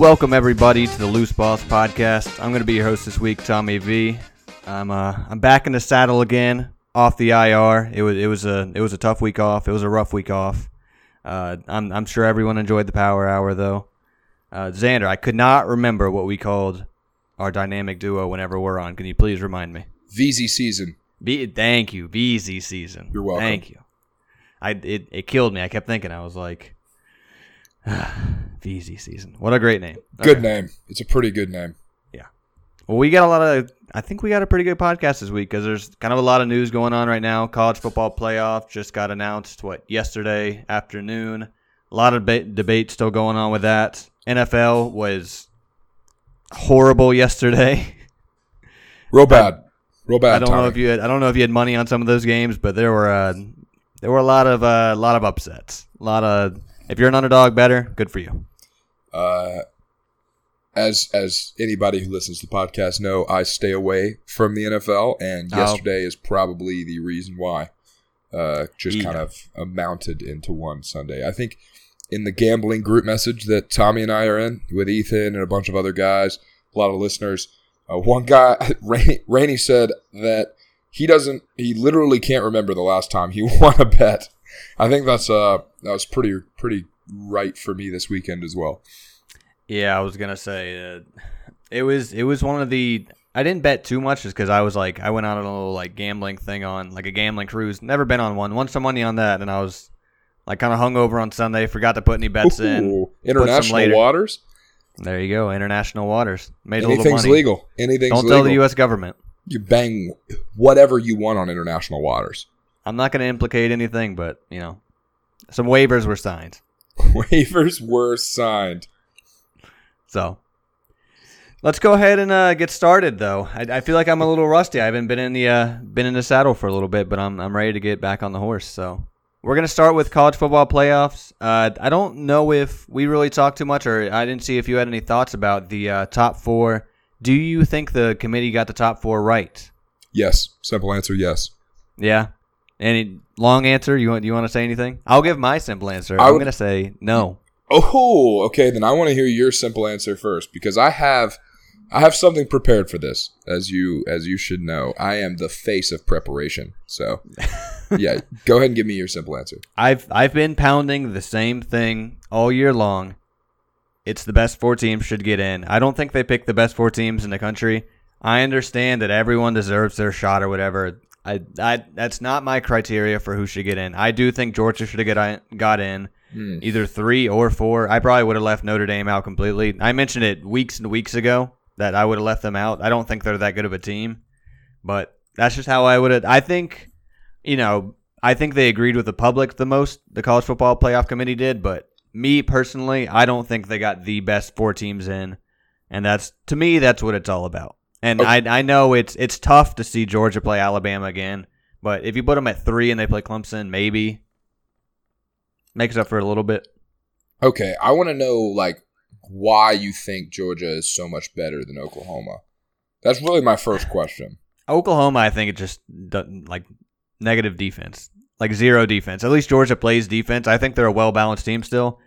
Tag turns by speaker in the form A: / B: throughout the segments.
A: Welcome everybody to the Loose Boss Podcast. I'm going to be your host this week, Tommy V. I'm uh I'm back in the saddle again, off the IR. It was it was a it was a tough week off. It was a rough week off. Uh, I'm I'm sure everyone enjoyed the Power Hour though. Uh, Xander, I could not remember what we called our dynamic duo whenever we're on. Can you please remind me?
B: VZ season.
A: B- thank you, VZ season.
B: You're welcome.
A: Thank you. I it, it killed me. I kept thinking. I was like, VZ season. What a great name.
B: Good
A: Okay.
B: name. It's a pretty good name. Yeah.
A: Well, we got a lot of. I think we got a pretty good podcast this week because there's kind of a lot of news going on right now. College football playoff just got announced. What yesterday afternoon? A lot of ba- debate still going on with that. NFL was horrible yesterday.
B: Real bad. Real bad.
A: I don't know if you had. I don't know if you had money on some of those games, but there were uh, there were a lot of uh, a lot of upsets. A lot of. If you're an underdog, better. Good for you.
B: Uh, as as anybody who listens to the podcast know, I stay away from the NFL, and
A: Oh.
B: yesterday is probably the reason why. Uh, just
A: Yeah.
B: kind of amounted into one Sunday. I think in the gambling group message that Tommy and I are in with Ethan and a bunch of other guys, a lot of listeners. Uh, one guy, Rainey, Rainey said that he doesn't, he literally can't remember the last time he won a bet. I think that's uh that was pretty pretty right for me this weekend as well.
A: Yeah, I was gonna say uh, it was it was one of the I didn't bet too much just because I was like I went on a little like gambling thing on like a gambling cruise. Never been on one. Won some money on that, and I was like kind of hungover on Sunday. Forgot to put any bets in.
B: Ooh, international
A: later.
B: waters.
A: There you go, international waters. Made
B: Anything's
A: money.
B: legal. Anything's
A: Don't
B: legal.
A: tell the U.S. government.
B: You bang whatever you want on international waters.
A: I'm not gonna implicate anything, but you know, some waivers were signed.
B: Waivers were signed.
A: So let's go ahead and uh, get started, though. I, I feel like I'm a little rusty. I haven't been in the uh, been in the saddle for a little bit, but I'm I'm ready to get back on the horse. So we're gonna start with college football playoffs. Uh, I don't know if we really talked too much, or I didn't see if you had any thoughts about the uh, top four. Do you think the committee got the top four right?
B: Yes. Simple answer. Yes.
A: Yeah. Any long answer? You want you want to say anything? I'll give my simple answer.
B: I
A: I'm gonna say no.
B: Oh, okay. Then I want to hear your simple answer first because I have, I have something prepared for this. As you, as you should know, I am the face of preparation. So, yeah, go ahead and give me your simple answer.
A: I've I've been pounding the same thing all year long. It's the best four teams should get in. I don't think they pick the best four teams in the country. I understand that everyone deserves their shot or whatever. I, I that's not my criteria for who should get in. I do think Georgia should have get got in
B: Hmm.
A: either three or four. I probably would have left Notre Dame out completely. I mentioned it weeks and weeks ago that I would have left them out. I don't think they're that good of a team, but that's just how I would have. I think, you know, I think they agreed with the public the most. The college football playoff committee did, but me personally, I don't think they got the best four teams in, and that's to me that's what it's all about. And
B: Okay.
A: I I know it's it's tough to see Georgia play Alabama again, but if you put them at three and they play Clemson, maybe makes up for a little bit.
B: Okay, I want to know like why you think Georgia is so much better than Oklahoma. That's really my first question.
A: Oklahoma, I think it just doesn't like negative defense, like zero defense. At least Georgia plays defense. I think they're a well balanced team still.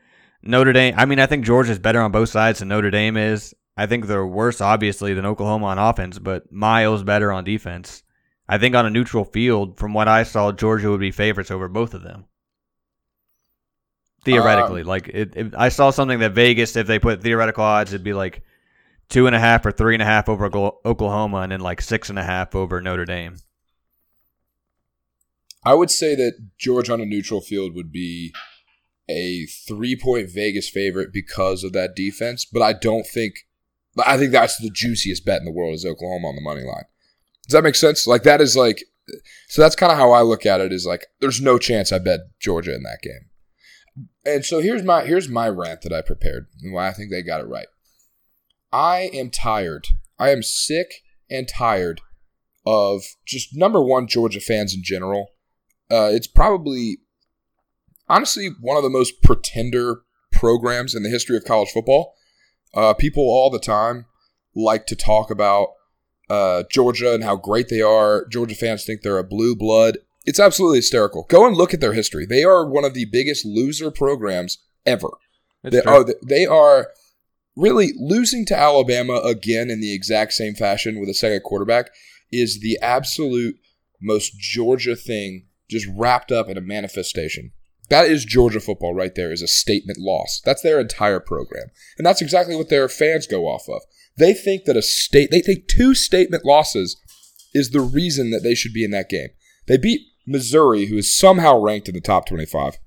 A: Notre Dame, I mean, I think Georgia's better on both sides than Notre Dame is. I think they're worse, obviously, than Oklahoma on offense, but Miles better on defense. I think on a neutral field, from what I saw, Georgia would be favorites over both of them. Theoretically, um, like it, it, I saw something that Vegas, if they put theoretical odds, it'd be like two and a half or three and a half over Oklahoma, and then like six and a half over Notre Dame.
B: I would say that Georgia on a neutral field would be a three point Vegas favorite because of that defense, but I don't think. I think that's the juiciest bet in the world is Oklahoma on the money line. Does that make sense? Like that is like, so that's kind of how I look at it. Is like, there's no chance I bet Georgia in that game. And so here's my here's my rant that I prepared and why I think they got it right. I am tired. I am sick and tired of just number one Georgia fans in general. Uh, it's probably honestly one of the most pretender programs in the history of college football. Uh, people all the time like to talk about uh, Georgia and how great they are. Georgia fans think they're a blue blood. It's absolutely hysterical. Go and look at their history. They are one of the biggest loser programs ever.
A: It's
B: They
A: true.
B: are, they are really losing to Alabama again in the exact same fashion with a second quarterback is the absolute most Georgia thing just wrapped up in a manifestation. That is Georgia football right there is a statement loss. That's their entire program. And that's exactly what their fans go off of. They think that a state they think two statement losses is the reason that they should be in that game. They beat Missouri, who is somehow ranked in the top 25,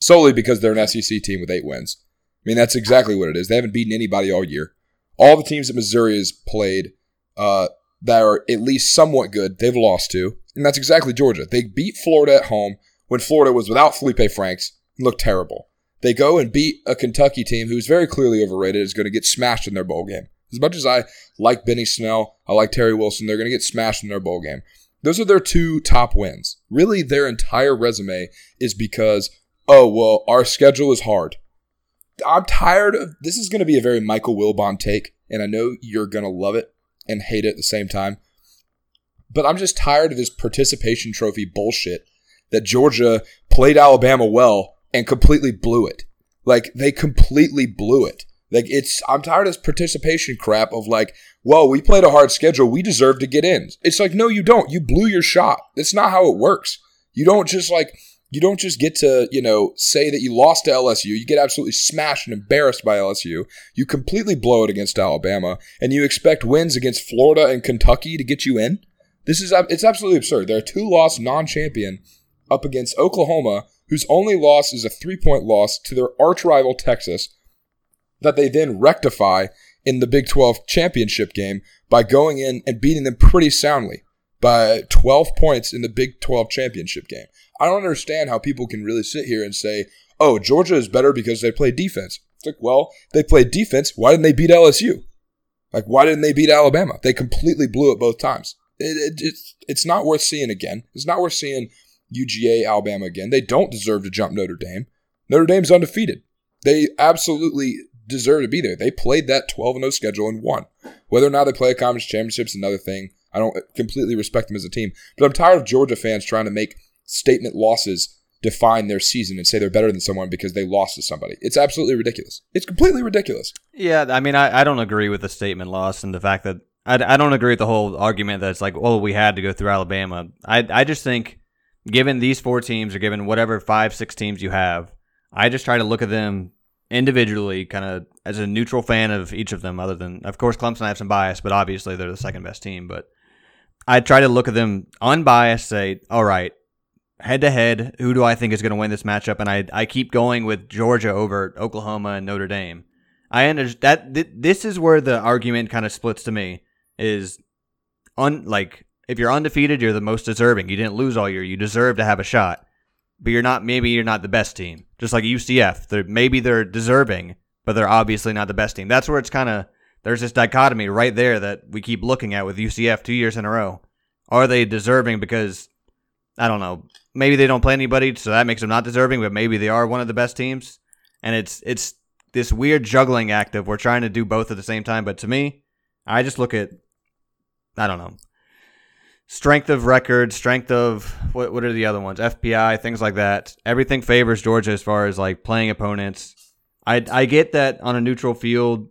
B: solely because they're an SEC team with eight wins. I mean, that's exactly what it is. They haven't beaten anybody all year. All the teams that Missouri has played uh, that are at least somewhat good, they've lost to. And that's exactly Georgia. They beat Florida at home when Florida was without Feleipe Franks looked terrible. They go and beat a Kentucky team who's very clearly overrated, is going to get smashed in their bowl game. As much as I like Benny Snell, I like Terry Wilson, they're going to get smashed in their bowl game. Those are their two top wins. Really, their entire resume is because, oh, well, our schedule is hard. I'm tired of this is going to be a very Michael Wilbon take, and I know you're going to love it and hate it at the same time. But I'm just tired of this participation trophy bullshit that Georgia played Alabama well and completely blew it. Like they completely blew it. Like it's I'm tired of this participation crap of like, well, we played a hard schedule, we deserve to get in. It's like, no, you don't. You blew your shot. That's not how it works. You don't just like you don't just get to, you know, say that you lost to LSU. You get absolutely smashed and embarrassed by LSU. You completely blow it against Alabama, and you expect wins against Florida and Kentucky to get you in. This is it's absolutely absurd. They're a two-loss non-champion up against Oklahoma, whose only loss is a three-point loss to their arch rival Texas, that they then rectify in the Big 12 championship game by going in and beating them pretty soundly by 12 points in the Big 12 championship game. I don't understand how people can really sit here and say, oh, Georgia is better because they play defense. It's like, well, they played defense. Why didn't they beat LSU? Like, why didn't they beat Alabama? They completely blew it both times. It, it, it's, it's not worth seeing again. It's not worth seeing UGA Alabama again. They don't deserve to jump Notre Dame. Notre Dame's undefeated. They absolutely deserve to be there. They played that 12 0 schedule and won. Whether or not they play a conference championship is another thing. I don't completely respect them as a team. But I'm tired of Georgia fans trying to make statement losses define their season and say they're better than someone because they lost to somebody. It's absolutely ridiculous. It's completely ridiculous.
A: Yeah, I mean, I, I don't agree with the statement loss and the fact that I, I don't agree with the whole argument that it's like, oh, we had to go through Alabama. I, I just think, given these four teams or given whatever five, six teams you have, I just try to look at them individually, kind of as a neutral fan of each of them, other than, of course, Clemson, I have some bias, but obviously they're the second best team. But I try to look at them unbiased, say, all right, head to head, who do I think is going to win this matchup? And I I keep going with Georgia over Oklahoma and Notre Dame. I understand that th- this is where the argument kind of splits to me is un like if you're undefeated, you're the most deserving. You didn't lose all year. You deserve to have a shot. But you're not maybe you're not the best team. Just like UCF. They're maybe they're deserving, but they're obviously not the best team. That's where it's kind of there's this dichotomy right there that we keep looking at with UCF two years in a row. Are they deserving because I don't know. Maybe they don't play anybody, so that makes them not deserving. But maybe they are one of the best teams, and it's it's this weird juggling act of we're trying to do both at the same time. But to me, I just look at I don't know strength of record, strength of what what are the other ones? FPI, things like that. Everything favors Georgia as far as like playing opponents. I I get that on a neutral field,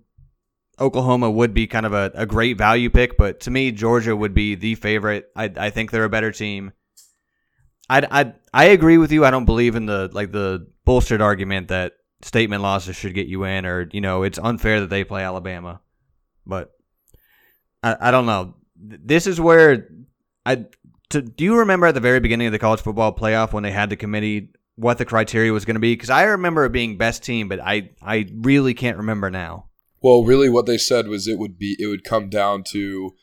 A: Oklahoma would be kind of a, a great value pick, but to me, Georgia would be the favorite. I I think they're a better team. I, I, I agree with you. I don't believe in the like the bullshit argument that statement losses should get you in, or you know, it's unfair that they play Alabama. But I, I don't know. This is where I. To, do you remember at the very beginning of the college football playoff when they had the committee what the criteria was going to be? Because I remember it being best team, but I I really can't remember now.
B: Well, really, what they said was it would be it would come down to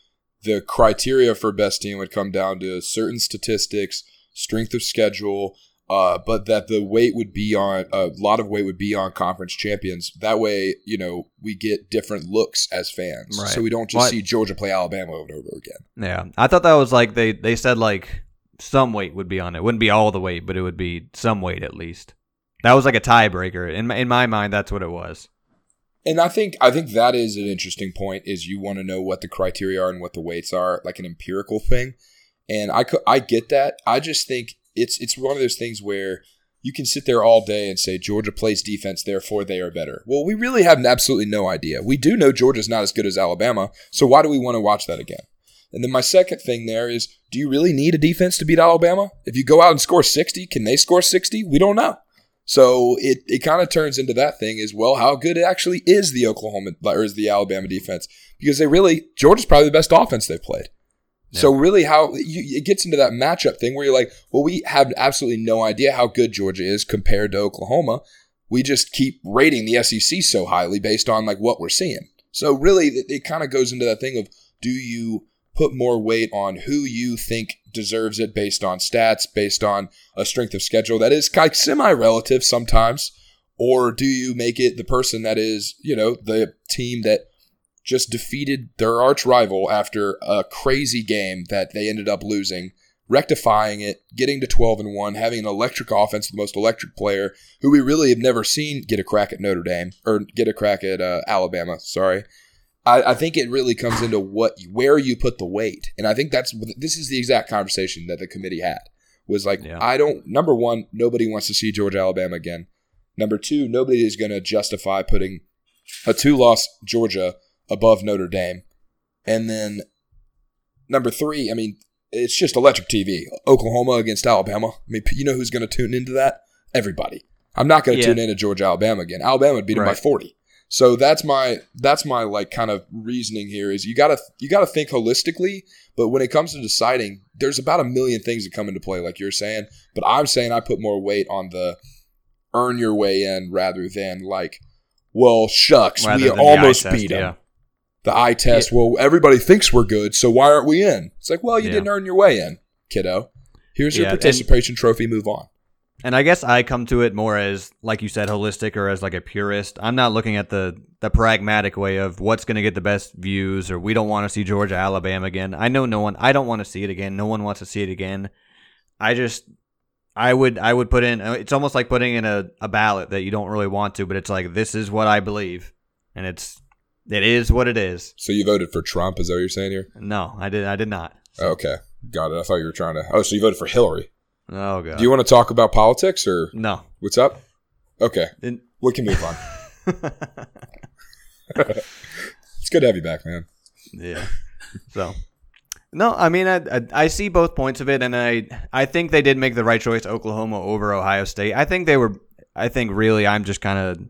B: the criteria for best team would come down to certain statistics strength of schedule, uh, but that the weight would be on a lot of weight would be on conference champions. That way, you know, we get different looks as fans, right. so we don't just see Georgia play Alabama over and over again.
A: Yeah, I thought that was like they they said like some weight would be on it. Wouldn't be all the weight, but it would be some weight at least. That was like a tiebreaker in my, in my mind. That's what it was.
B: And I think I think that is an interesting point. Is you want to know what the criteria are and what the weights are, like an empirical thing. And I could, I get that. I just think it's it's one of those things where you can sit there all day and say Georgia plays defense, therefore they are better. Well, we really have absolutely no idea. We do know Georgia's not as good as Alabama, so why do we want to watch that again? And then my second thing there is do you really need a defense to beat Alabama? If you go out and score 60, can they score 60? We don't know. So it, it kind of turns into that thing is well, how good actually is the Oklahoma or is the Alabama defense? Because they really Georgia's probably the best offense they've played. So really, how you, it gets into that matchup thing where you're like, well, we have absolutely no idea how good Georgia is compared to Oklahoma. We just keep rating the SEC so highly based on like what we're seeing. So really, it, it kind of goes into that thing of do you put more weight on who you think deserves it based on stats, based on a strength of schedule that is like semi relative sometimes? Or do you make it the person that is, you know, the team that just defeated their arch rival after a crazy game that they ended up losing, rectifying it, getting to 12 and 1, having an electric offense, the most electric player who we really have never seen get a crack at Notre Dame or get a crack at uh, Alabama. Sorry. I, I, think it really comes into what where you put the weight, and I think that's this is the exact conversation that the committee had was like yeah. I don't number one nobody wants to see Georgia Alabama again. Number two, nobody is going to justify putting a two loss Georgia above Notre Dame. And then number three, I mean, it's just electric TV. Oklahoma against Alabama. I mean, you know who's going to tune into that? Everybody. I'm not going to yeah. tune into Georgia Alabama again. Alabama would beat them by 40. So that's my that's my like kind of reasoning here is you gotta you gotta think holistically, but when it comes to deciding, there's about a million things that come into play, like you're saying. But I'm saying I put more weight on the earn your way in rather than like, well, shucks, rather we almost beat them. Yeah the eye test. Yeah. Well, everybody thinks we're good, so why aren't we in? It's like, well, you yeah. didn't earn your way in, kiddo. Here's your yeah, participation and, trophy. Move on.
A: And I guess I come to it more as, like you said, holistic or as like a purist. I'm not looking at the the pragmatic way of what's going to get the best views, or we don't want to see Georgia Alabama again. I know no one. I don't want to see it again. No one wants to see it again. I just I would I would put in it's almost like putting in a, a ballot that you don't really want to, but it's like this is what I believe. And it's it is what it is.
B: So you voted for Trump? Is that what you're saying here?
A: No, I did. I did not.
B: Okay, got it. I thought you were trying to. Oh, so you voted for Hillary?
A: Oh god.
B: Do you want to talk about politics or
A: no?
B: What's up? Okay, In- we can move on. it's good to have you back, man.
A: Yeah. So. No, I mean I, I, I see both points of it, and I I think they did make the right choice, Oklahoma over Ohio State. I think they were. I think really, I'm just kind of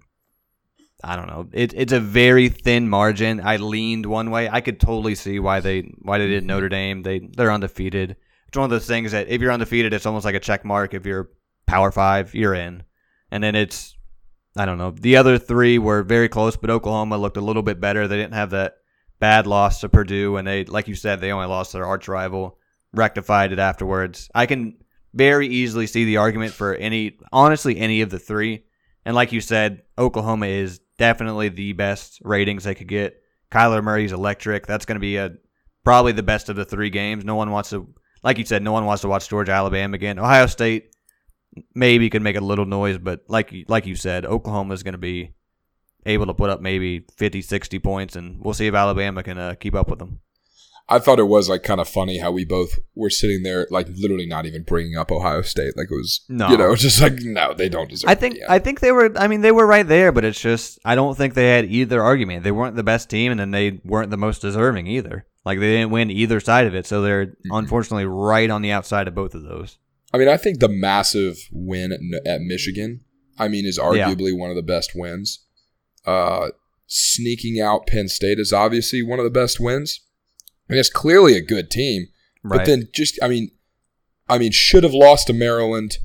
A: I don't know. It, it's a very thin margin. I leaned one way. I could totally see why they why they did mm-hmm. Notre Dame. They they're undefeated. It's one of those things that if you're undefeated, it's almost like a check mark. If you're Power Five, you're in. And then it's I don't know. The other three were very close, but Oklahoma looked a little bit better. They didn't have that bad loss to Purdue, and they like you said, they only lost their arch rival. Rectified it afterwards. I can very easily see the argument for any honestly any of the three. And like you said, Oklahoma is definitely the best ratings they could get. Kyler Murray's electric. That's going to be a probably the best of the three games. No one wants to, like you said, no one wants to watch Georgia Alabama again. Ohio State maybe could make a little noise, but like like you said, Oklahoma is going to be able to put up maybe 50, 60 points, and we'll see if Alabama can uh, keep up with them.
B: I thought it was like kind of funny how we both were sitting there, like literally not even bringing up Ohio State. Like it was, no. you know, just like no, they don't deserve.
A: I think, I think they were. I mean, they were right there, but it's just I don't think they had either argument. They weren't the best team, and then they weren't the most deserving either. Like they didn't win either side of it, so they're mm-hmm. unfortunately right on the outside of both of those.
B: I mean, I think the massive win at, Michigan, I mean, is arguably yeah. one of the best wins. Uh, sneaking out Penn State is obviously one of the best wins I mean, it's clearly a good team, right. but then just I mean, I mean, should have lost to Maryland,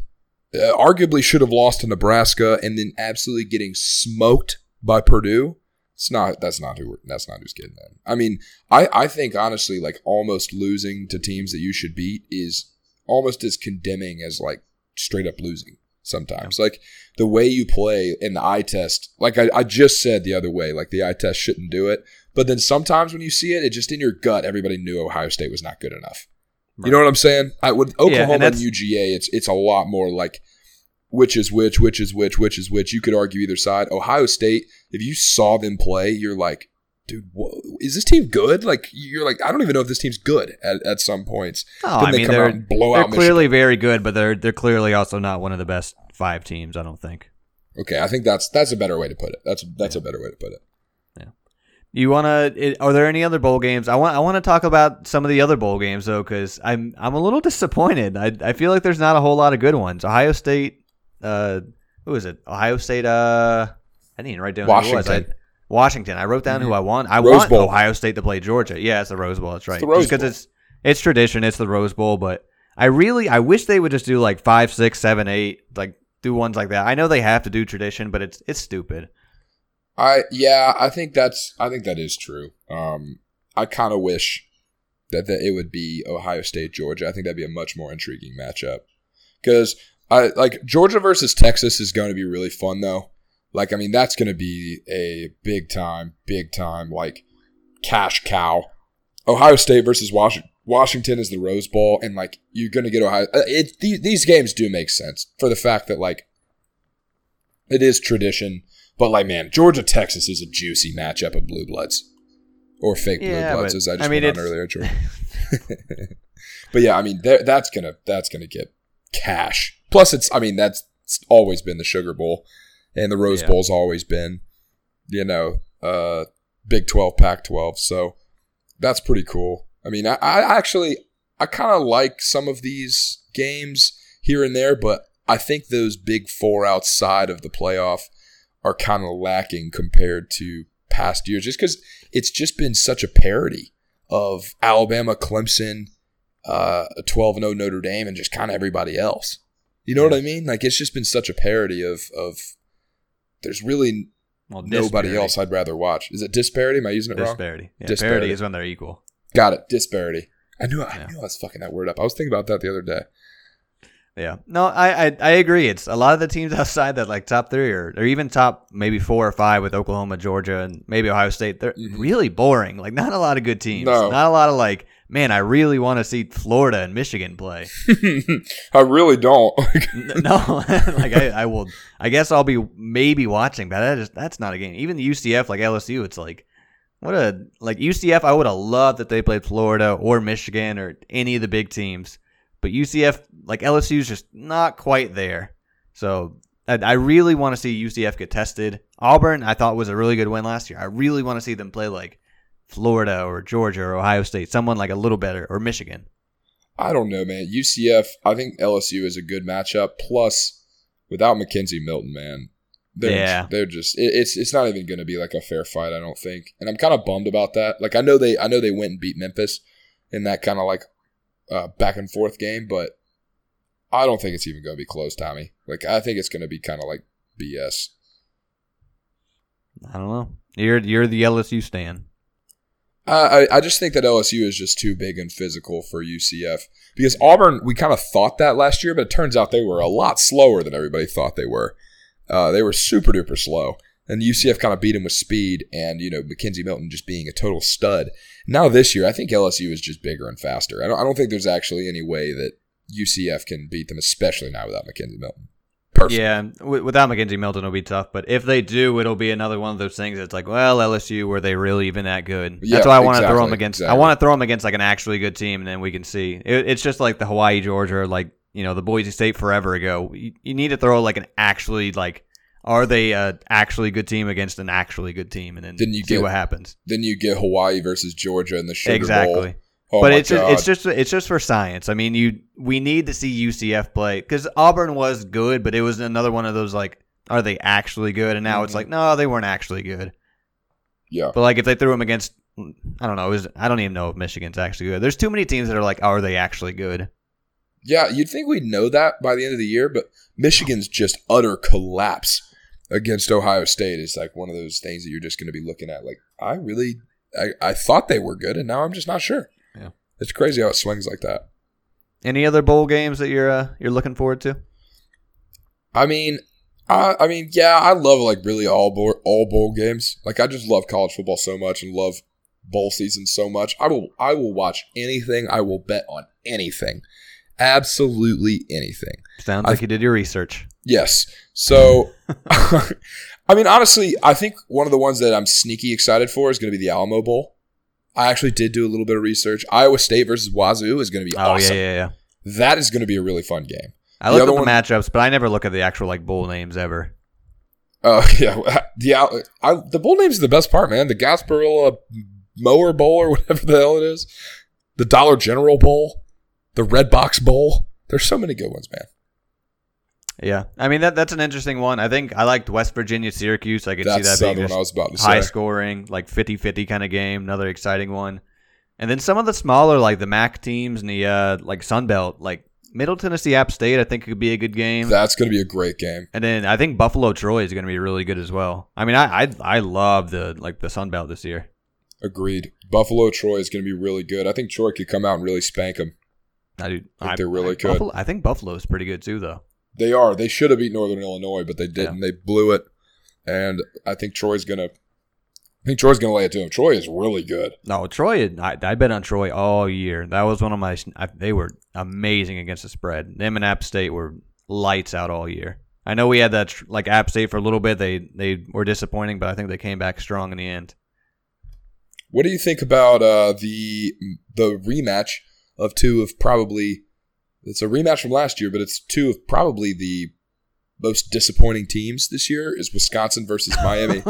B: uh, arguably should have lost to Nebraska, and then absolutely getting smoked by Purdue. It's not. That's not who. That's not who's getting that. I mean, I I think honestly, like almost losing to teams that you should beat is almost as condemning as like straight up losing sometimes. Like the way you play in the eye test, like I, I, just said the other way, like the eye test shouldn't do it. But then sometimes when you see it, it just in your gut, everybody knew Ohio State was not good enough. Right. You know what I'm saying? I would Oklahoma yeah, and, and UGA, it's it's a lot more like which is which, which is which, which is which. You could argue either side. Ohio State, if you saw them play, you're like, dude, whoa, is this team good? Like you're like, I don't even know if this team's good at, at some points.
A: Oh, I mean, they're, they're clearly very good, but they're they're clearly also not one of the best five teams. I don't think.
B: Okay, I think that's that's a better way to put it. That's that's a better way to put it.
A: You want to? Are there any other bowl games? I want. I want to talk about some of the other bowl games though, because I'm I'm a little disappointed. I I feel like there's not a whole lot of good ones. Ohio State. Uh, who is it? Ohio State. Uh, I didn't even write down who it was. I,
B: Washington.
A: Washington. I wrote down who I want. I
B: Rose
A: want
B: Bowl.
A: Ohio State to play Georgia. Yeah, it's the Rose Bowl. That's right.
B: the Rose
A: Just because it's it's tradition. It's the Rose Bowl, but I really I wish they would just do like five, six, seven, eight, like do ones like that. I know they have to do tradition, but it's it's stupid.
B: I yeah, I think that's I think that is true. Um, I kind of wish that, that it would be Ohio State Georgia. I think that'd be a much more intriguing matchup because I like Georgia versus Texas is going to be really fun though. Like I mean that's going to be a big time, big time like cash cow. Ohio State versus Washington. Washington is the Rose Bowl, and like you're going to get Ohio. uh, It these, these games do make sense for the fact that like it is tradition. But like, man, Georgia Texas is a juicy matchup of blue bloods or fake
A: Yeah,
B: blue bloods,
A: but,
B: as I just
A: I mean,
B: went on earlier. Jordan. but yeah, I mean, that's gonna that's gonna get cash. Plus, it's I mean that's always been the Sugar Bowl, and the Rose
A: Yeah.
B: Bowl's always been, you know, uh, Big Twelve, Pac twelve. So that's pretty cool. I mean, I, I actually I kind of like some of these games here and there, but I think those big four outside of the playoff are kind of lacking compared to past years, just because it's just been such a parody of Alabama, Clemson, uh, a 12 0 Notre Dame, and just kind of everybody else. You know what I mean? Like it's just been such a parody of of. There's really
A: Well,
B: nobody else I'd rather watch. Is it disparity? Am I using it wrong?
A: Disparity. Yeah,
B: Disparity.
A: Parity is when they're equal.
B: Got it. Disparity. I knew I
A: Yeah.
B: knew I was fucking that word up. I was thinking about that the other day.
A: Yeah. No, I, I I agree. It's a lot of the teams outside that like top three or, or even top maybe four or five with Oklahoma, Georgia, and maybe Ohio State. They're
B: Mhm.
A: really boring. Like not a lot of good teams.
B: No.
A: Not a lot of like, man, I really want to see Florida and Michigan play.
B: I really don't.
A: No, like I, I will. I guess I'll be maybe watching, but that just that's not a game. Even the UCF like LSU, it's like what a like UCF. I would have loved that they played Florida or Michigan or any of the big teams, but UCF like LSU's just not quite there. So I, I really want to see UCF get tested. Auburn, I thought was a really good win last year. I really want to see them play like Florida or Georgia or Ohio State, someone like a little better, or Michigan.
B: I don't know, man. UCF, I think LSU is a good matchup. Plus, without McKenzie Milton, man, they're
A: Yeah.
B: they're just it, it's it's not even going to be like a fair fight. I don't think, and I'm kind of bummed about that. Like I know they I know they went and beat Memphis in that kind of like uh, back and forth game, but I don't think it's even going to be close, Tommy. Like I think it's going to be kind of like BS.
A: I don't know. You're you're the LSU stan.
B: I, I I just think that LSU is just too big and physical for UCF because Auburn, we kind of thought that last year, but it turns out they were a lot slower than everybody thought they were. Uh, they were super duper slow, and UCF kind of beat them with speed, and you know McKenzie Milton just being a total stud. Now this year, I think LSU is just bigger and faster. I don't I don't think there's actually any way that UCF can beat them, especially now without McKenzie Milton. Personally.
A: Yeah, without McKenzie Milton, it'll be tough. But if they do, it'll be another one of those things. That's like, well, LSU were they really even that good?
B: Yeah,
A: That's why I want to throw them against. I want to throw them against like an actually good team, and then we can see. It, it's just like the Hawaii Georgia, or like you know the Boise State forever ago. You, you need to throw like an actually like, are they a actually good team against an actually good team, and then,
B: Then you
A: see
B: get
A: what happens.
B: Then you get Hawaii versus Georgia in the Sugar
A: exactly.
B: Bowl. Oh
A: but it's just, it's just it's just for science. I mean, you we need to see UCF play because Auburn was good, but it was another one of those like, are they actually good? And now it's
B: Mhm.
A: like, no, they weren't actually good.
B: yeah.
A: But like if they threw them against, I don't know, was, I don't even know if Michigan's actually good. There's too many teams that are like, are they actually good?
B: Yeah, you'd think we'd know that by the end of the year, but Michigan's just utter collapse against Ohio State is like one of those things that you're just going to be looking at. Like, I really, I, I thought they were good, and now I'm just not sure.
A: Yeah.
B: it's crazy how it swings like that.
A: Any other bowl games that you're uh, you're looking forward to?
B: I mean, I, I mean, yeah, I love like really all bowl, all bowl games. Like, I just love college football so much and love bowl season so much. I will, I will watch anything. I will bet on anything, absolutely anything.
A: Sounds
B: I-
A: like you did your research.
B: Yes. So, I mean, honestly, I think one of the ones that I'm sneaky excited for is going to be the Alamo Bowl. I actually did do a little bit of research. Iowa State versus Wazoo is going to be awesome.
A: Oh
B: awesome.
A: yeah, yeah, yeah.
B: That is going to be a really fun game.
A: I
B: The
A: look at the
B: one-
A: matchups, but I never look at the actual like bowl names ever.
B: Uh, yeah, the I, the bowl names are the best part, man. The Gasparilla Mower Bowl or whatever the hell it is, the Dollar General Bowl, the Redbox Bowl. There's so many good ones, man.
A: Yeah, I mean that that's an interesting one. I think I liked West Virginia Syracuse. I could
B: That's
A: see that being just
B: I was about to
A: high
B: say.
A: scoring, like 50-50 kind of game. Another exciting one. And then some of the smaller, like the MAC teams and the uh, like Sun Belt, like Middle Tennessee App State, I think could be a good game.
B: That's going to be a great game.
A: and then I think Buffalo Troy is going to be really good as well. I mean, I I, I love the like the Sun Belt this year.
B: Agreed. Buffalo Troy is going to be really good. I think Troy could come out and really spank them.
A: I do.
B: think they're really
A: I,
B: good.
A: Buffalo, I think Buffalo is pretty good too, though.
B: They are. They should have beat Northern Illinois, but they didn't. They blew it. And I think Troy's going to. I think Troy's to lay it to him. Troy is really good.
A: No, Troy. I, I bet on Troy all year. That was one of my. I, they were amazing against the spread. Them and App State were lights out all year. I know we had that like App State for a little bit. They they were disappointing, but I think they came back strong in the end.
B: What do you think about uh, the the rematch of two of probably it's a rematch from last year, but it's two of probably the most disappointing teams this year is Wisconsin versus Miami.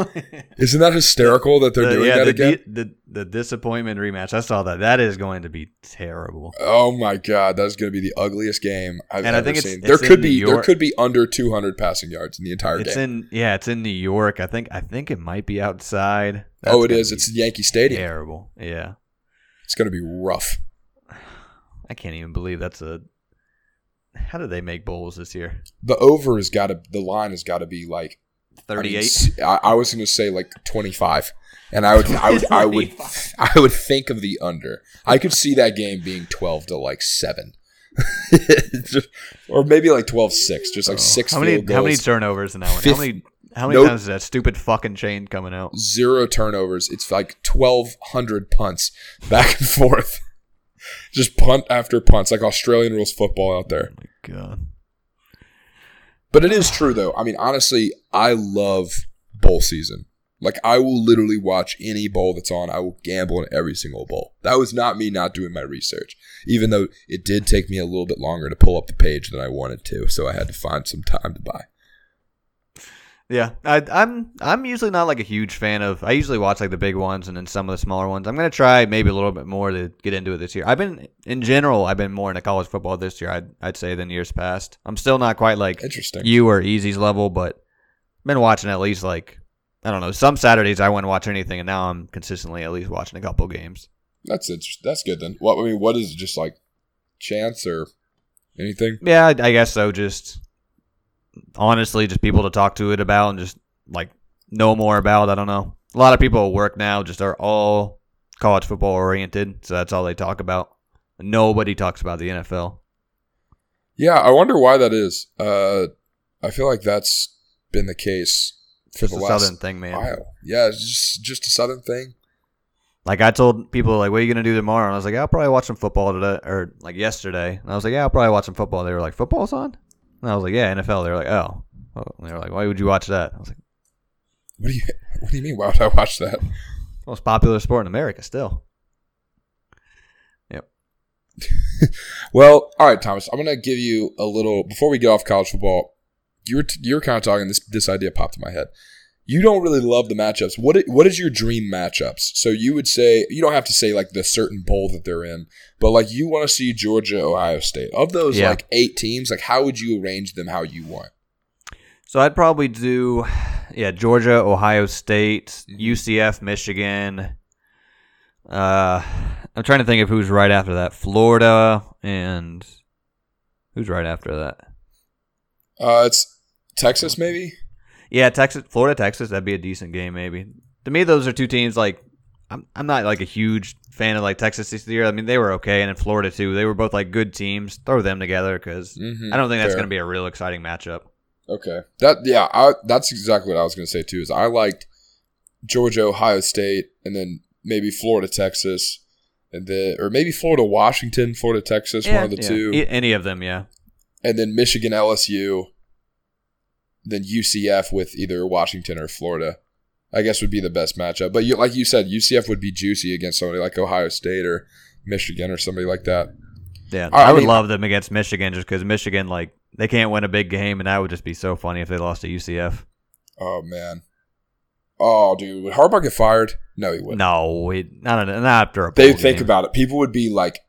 B: Isn't that hysterical that they're
A: The-
B: doing
A: yeah,
B: that
A: the,
B: again?
A: the the disappointment rematch. I saw that. That is going to be terrible.
B: oh my god, that's going to be the ugliest game I've
A: And I
B: ever
A: think it's-
B: seen.
A: it's
B: there
A: in
B: could be there could be under 200 passing yards in the entire
A: It's
B: game.
A: in yeah, it's in New York. I think I think it might be outside.
B: oh, it is. It's Yankee Stadium.
A: terrible. Yeah,
B: It's going to be rough.
A: I can't even believe that's a. How did they make bowls this year?
B: The over has got to the line has got to be like I mean, I, I was going to say like 25. And I would, I would, I would, I would think of the under. I could see that game being 12 to like seven, or maybe like 12-6, just like six
A: Oh. How many how many turnovers in that one?
B: Fif-
A: how many how many
B: Nope.
A: times is that stupid fucking chain coming out?
B: zero turnovers. It's like 1,200 punts back and forth, just punt after punts, like Australian rules football out there.
A: Oh my god.
B: But it is true though. I mean, honestly, I love bowl season. Like I will literally watch any bowl that's on. I will gamble on every single bowl. That was not me not doing my research, even though it did take me a little bit longer to pull up the page than I wanted to. So I had to find some time to buy.
A: Yeah, I, I'm I'm usually not like a huge fan of. I usually watch like the big ones and then some of the smaller ones. I'm gonna try maybe a little bit more to get into it this year. I've been in general, I've been more into college football this year. I'd I'd say than years past. I'm still not quite like
B: Interesting.
A: you or Easy's level, but been watching at least like I don't know. Some Saturdays I wouldn't watch anything, and now I'm consistently at least watching a couple games.
B: That's interesting. That's good then. What I mean, what is it? Just like chance or anything?
A: Yeah, I, I guess so. Just honestly, just people to talk to it about and just like know more about. I don't know. A lot of people at work now just are all college football oriented, so that's all they talk about. Nobody talks about the NFL.
B: Yeah, I wonder why that is. Uh, I feel like that's been the case for
A: It's
B: the
A: a
B: last
A: southern thing, man.
B: while. Yeah, it's just just a southern thing.
A: Like I told people, like, "What are you gonna do tomorrow?" And I was like, "Yeah, "I'll probably watch some football today," or like yesterday. And I was like, "Yeah, I'll probably watch some football." They were like, "Football's on?" And I was like, "Yeah, NFL." They were like, "Oh." And they were like, "Why would you watch that?" I was like,
B: What do you What do you mean? Why would I watch that?
A: "Most popular sport in America still." Yep.
B: well, all right, Thomas. I'm gonna give you a little before we get off college football. You were you were kind of talking. This this idea popped in my head. You don't really love the matchups. What what is your dream matchups? So you would say you don't have to say like the certain bowl that they're in, but like you want to see Georgia, Ohio State. Of those
A: Yeah.
B: like eight teams, like how would you arrange them how you want?
A: So I'd probably do, yeah, Georgia, Ohio State. UCF, Michigan. Uh, I'm trying to think of who's right after that. Florida and who's right after that?
B: Uh, it's Texas, maybe.
A: Yeah, Texas, Florida, Texas. That'd be a decent game, maybe. To me, those are two teams. Like, I'm I'm not like a huge fan of like Texas this year. I mean, they were okay, and in Florida too. They were both like good teams. Throw them together because
B: Mm-hmm.
A: I don't think that's going to be a real exciting matchup.
B: Okay. That yeah, I, that's exactly what I was going to say too. Is I liked Georgia, Ohio State, and then maybe Florida, Texas, and then or maybe Florida, Washington, Florida, Texas, one of the
A: yeah.
B: two,
A: any of them, yeah.
B: and then Michigan, LSU, then UCF with either Washington or Florida. I guess would be the best matchup. But you, like you said, UCF would be juicy against somebody like Ohio State or Michigan or somebody like that.
A: Yeah,
B: I
A: I, would
B: mean-
A: love them against Michigan just because Michigan, like, they can't win a big game, and that would just be so funny if they lost to UCF.
B: Oh man. Oh, dude, would Harbaugh get fired? No, he wouldn't.
A: No, it, not, not after a.
B: They think about it. People would be like,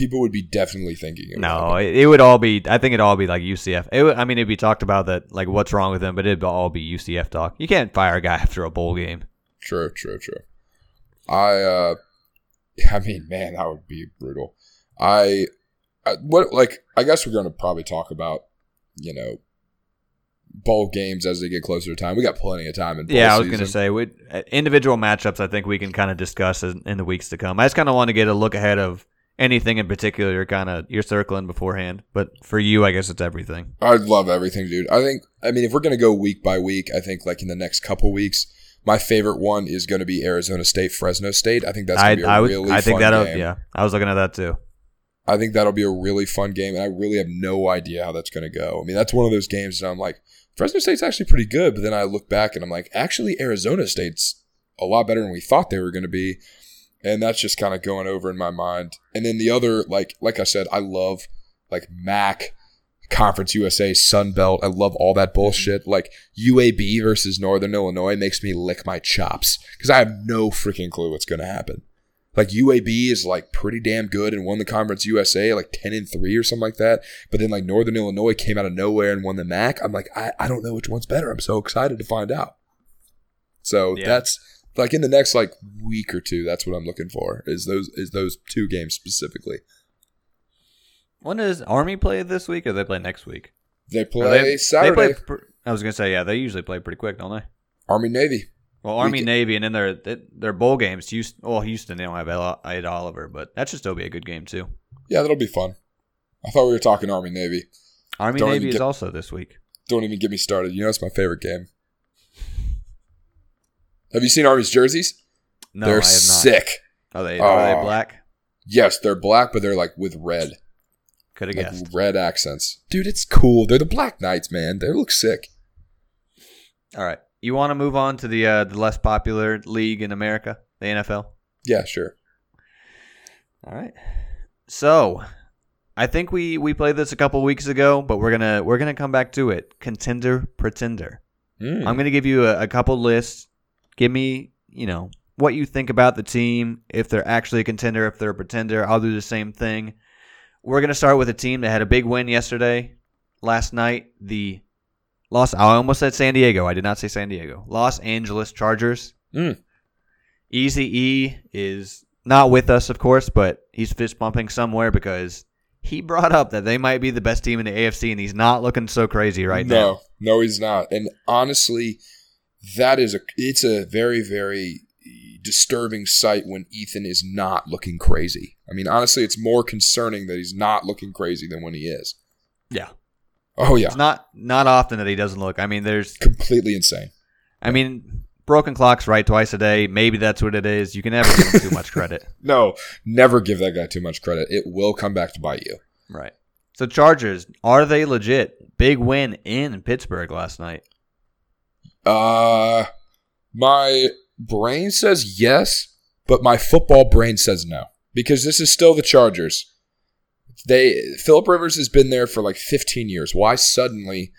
B: people would be definitely thinking. it
A: No, it, it would all be. I think it'd all be like UCF. It would, I mean, it'd be talked about that, like what's wrong with them, but it'd all be UCF talk. You can't fire a guy after a bowl game.
B: True, true, true. I, uh, I mean, man, that would be brutal. I, I what like I guess we're going to probably talk about, you know, bowl games as they get closer to time. We got plenty of time in
A: Yeah, I was going to say, we, uh, individual matchups. I think we can kind of discuss in, in the weeks to come. I just kind of want to get a look ahead of anything in particular you're kind of you're circling beforehand. But for you, I guess it's everything.
B: I love everything, dude. I think, I mean, if we're going to go week by week, I think like in the next couple weeks, my favorite one is going to be Arizona State, Fresno State. I think that's
A: I
B: going to be a
A: I would
B: really
A: I think
B: fun
A: that
B: game.
A: yeah. I was looking at that too.
B: I think that'll be a really fun game, and I really have no idea how that's going to go. I mean, that's one of those games that I'm like, Fresno State's actually pretty good, but then I look back and I'm like, actually, Arizona State's a lot better than we thought they were going to be, and that's just kind of going over in my mind. And then the other, like, like I said, I love like MAC, Conference USA, Sun Belt. I love all that bullshit. Like UAB versus Northern Illinois makes me lick my chops because I have no freaking clue what's going to happen. Like UAB is like pretty damn good and won the Conference USA like ten and three or something like that. But then like Northern Illinois came out of nowhere and won the MAC. I'm like, I, I don't know which one's better. I'm so excited to find out. So
A: Yeah.
B: that's like in the next like week or two. That's what I'm looking for. Is those is those two games specifically?
A: When does Army play this week, or they play next week?
B: They
A: Or
B: play
A: they,
B: Saturday.
A: They play, pr- I was gonna say yeah. They usually play pretty quick, don't they?
B: Army Navy.
A: Well, Army, Navy, and then their their bowl games. Houston, well, Houston they don't have Ed- Oliver, but that should still be a good game too.
B: Yeah, that'll be fun. I thought we were talking Army Navy.
A: Army
B: Don't
A: Navy
B: even
A: is
B: get-
A: also this week.
B: Don't even get me started. You know it's my favorite game. Have you seen Army's jerseys?
A: No,
B: they're
A: I have not.
B: sick.
A: Are they are they
B: Oh.
A: black?
B: Yes, they're black, but they're like with red,
A: Could have
B: like
A: guessed.
B: red accents. Dude, it's cool. They're the Black Knights, man. They look sick.
A: All right, you want to move on to the uh, the less popular league in America, the NFL.
B: Yeah, sure.
A: All right. So, I think we we played this a couple weeks ago, but we're gonna we're gonna come back to it. Contender, pretender.
B: Mm.
A: I'm gonna give you a, a couple lists. Give me, you know, what you think about the team. If they're actually a contender, if they're a pretender, I'll do the same thing. We're gonna start with a team that had a big win yesterday, last night. The Los. I almost said San Diego. I did not say San Diego. Los Angeles Chargers.
B: Mm.
A: Easy E is not with us, of course, but he's fist bumping somewhere because he brought up that they might be the best team in the AFC, and he's not looking so crazy right
B: no,
A: now.
B: no, no, he's not. And honestly, that is a it's a very very disturbing sight when Ethan is not looking crazy. I mean, honestly, it's more concerning that he's not looking crazy than when he is.
A: Yeah.
B: Oh yeah,
A: It's not not often that he doesn't look. I mean, there's.
B: completely insane.
A: I mean, broken clocks right twice a day. Maybe that's what it is. You can never give him too much credit.
B: No, never give that guy too much credit. It will come back to bite you.
A: Right. So Chargers, are they legit? Big win in Pittsburgh last night.
B: Uh my brain says yes, but my football brain says no because this is still the Chargers. They Philip Rivers has been there for like 15 years. Why suddenly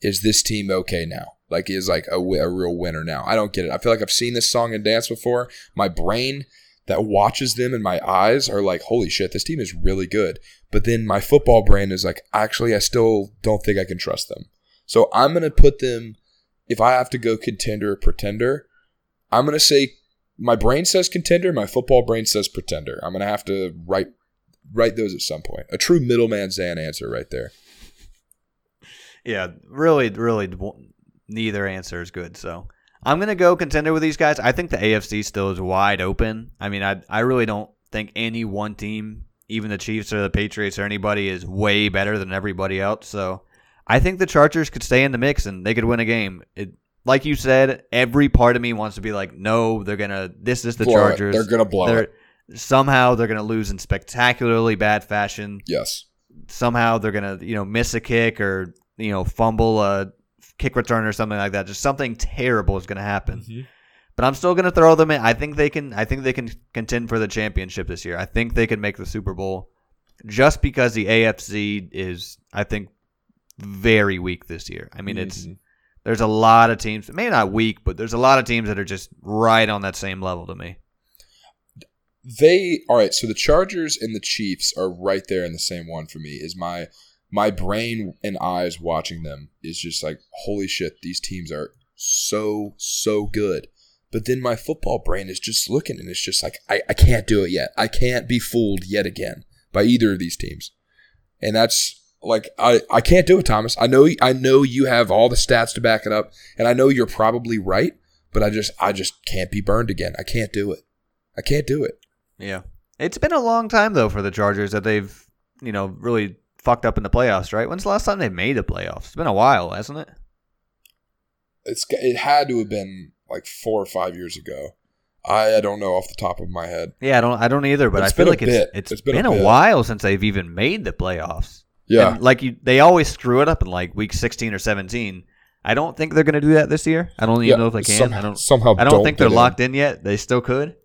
B: is this team okay now? Like is like a, a real winner now? I don't get it. I feel like I've seen this song and dance before. My brain that watches them and my eyes are like, holy shit, this team is really good. But then my football brain is like, actually, I still don't think I can trust them. So I'm gonna put them if I have to go contender or pretender, I'm gonna say my brain says contender, my football brain says pretender. I'm gonna have to write write those at some point. A true middleman Zan answer right there.
A: Yeah, really, really, neither answer is good. So I'm gonna go contender with these guys. I think the AFC still is wide open. I mean, I I really don't think any one team, even the Chiefs or the Patriots or anybody, is way better than everybody else. So I think the Chargers could stay in the mix and they could win a game. It, like you said, every part of me wants to be like, no, they're gonna. This is the
B: Blow it.
A: Chargers.
B: They're gonna blow
A: They're-
B: it.
A: Somehow they're gonna lose in spectacularly bad fashion
B: Yes.
A: somehow they're gonna you know miss a kick or you know fumble a kick return or something like that. Just something terrible is gonna happen. Mm-hmm. But I'm still gonna throw them in. I think they can. I think they can contend for the championship this year. I think they can make the Super Bowl, just because the AFC is. I think very weak this year. I mean, it's
B: Mhm.
A: there's a lot of teams, maybe not weak, but there's a lot of teams that are just right on that same level to me.
B: they all right. So the Chargers and the Chiefs are right there in the same one for me. Is my my brain and eyes watching them is just like holy shit. These teams are so so good. But then my football brain is just looking and it's just like I, I can't do it yet. I can't be fooled yet again by either of these teams. And that's like I, I can't do it, Thomas. I know I know you have all the stats to back it up, and I know you're probably right, but I just I just can't be burned again. I can't do it. I can't do it.
A: Yeah. It's been a long time though for the Chargers that they've, you know, really fucked up in the playoffs, right? When's the last time they made the playoffs? It's been a while, hasn't it?
B: It's it had to have been like four or five years ago. I, I don't know off the top of my head.
A: Yeah, I don't I don't either, but
B: It's
A: I feel like it's it's
B: It's
A: been,
B: been a
A: a, while since they've even made the playoffs.
B: Yeah,
A: And, like you they always screw it up in like week 16 or 17. I don't think they're going to do that this year. I don't even
B: yeah.
A: know if they can.
B: Somehow,
A: I don't
B: somehow
A: I don't, think they're
B: get in.
A: locked in yet. They still could.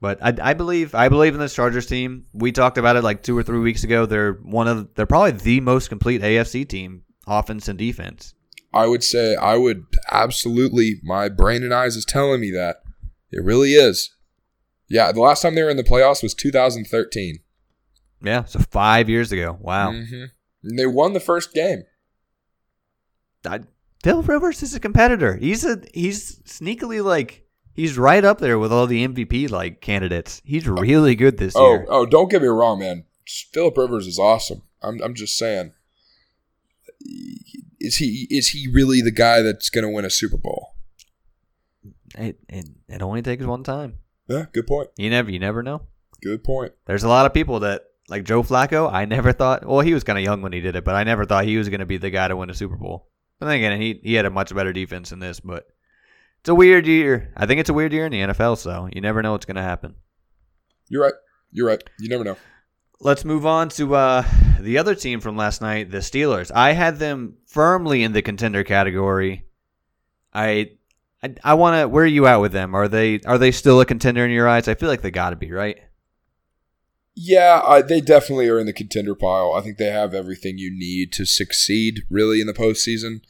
A: But I, I believe I believe in this Chargers team. We talked about it like two or three weeks ago. They're one of they're probably the most complete AFC team, offense and defense.
B: I would say I would absolutely. My brain and eyes is telling me that it really is. Yeah, the last time they were in the playoffs was 2013.
A: Yeah, so five years ago. Wow.
B: hmm And they won the first game.
A: I, Phil Rivers is a competitor. He's a he's sneakily like he's right up there with all the MVP like candidates. He's really good this
B: Oh,
A: year.
B: oh, don't get me wrong, man. Philip Rivers is awesome. I'm, I'm just saying. Is he is he really the guy that's going to win a Super Bowl?
A: It, it it only takes one time.
B: Yeah, good point.
A: You never you never know.
B: Good point.
A: There's a lot of people that like Joe Flacco. I never thought. Well, he was kind of young when he did it, but I never thought he was going to be the guy to win a Super Bowl. But then again, he he had a much better defense than this. But it's a weird year. I think it's a weird year in the NFL. So you never know what's going to happen.
B: You're right. You're right. You never know.
A: Let's move on to uh, the other team from last night, the Steelers. I had them firmly in the contender category. I, I, I want to. Where are you at with them? Are they are they still a contender in your eyes? I feel like they got to be right.
B: Yeah, I, they definitely are in the contender pile. I think they have everything you need to succeed really in the postseason.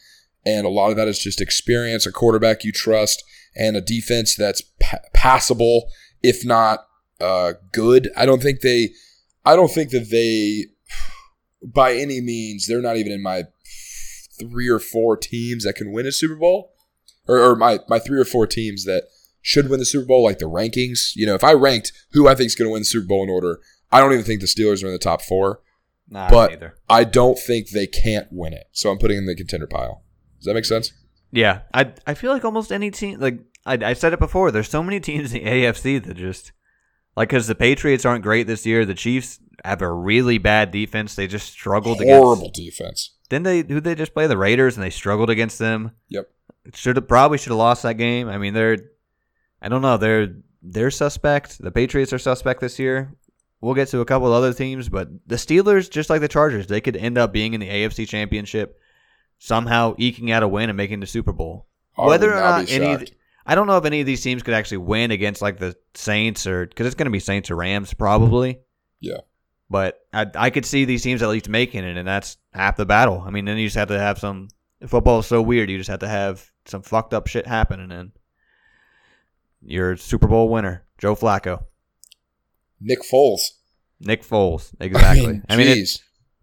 B: And a lot of that is just experience, a quarterback you trust, and a defense that's pa- passable, if not uh, good. I don't think they, I don't think that they, by any means, they're not even in my three or four teams that can win a Super Bowl, or, or my my three or four teams that should win the Super Bowl, like the rankings. You know, if I ranked who I think is going to win the Super Bowl in order, I don't even think the Steelers are in the top four.
A: Nah,
B: But-. I don't think they can't win it. So I'm putting in the contender pile. Does that make sense?
A: Yeah, I I feel like almost any team like I I said it before. There's so many teams in the AFC that just like because the Patriots aren't great this year. The Chiefs have a really bad defense. They just struggled
B: Horrible
A: against.
B: defense.
A: Didn't they? Who they just play the Raiders and they struggled against them.
B: Yep.
A: Should have probably should have lost that game. I mean, they're I don't know. They're they're suspect. The Patriots are suspect this year. We'll get to a couple other teams, but the Steelers, just like the Chargers, they could end up being in the AFC Championship, somehow eking out a win and making the Super Bowl.
B: I
A: Whether or
B: not
A: any, I don't know if any of these teams could actually win against like the Saints or because it's going to be Saints or Rams probably.
B: Yeah.
A: But I I could see these teams at least making it, and that's half the battle. I mean, then you just have to have some. Football is so weird. You just have to have some fucked up shit happen, and then you're Super Bowl winner, Joe Flacco,
B: Nick Foles.
A: Nick Foles, exactly.
B: I mean,
A: I mean, it,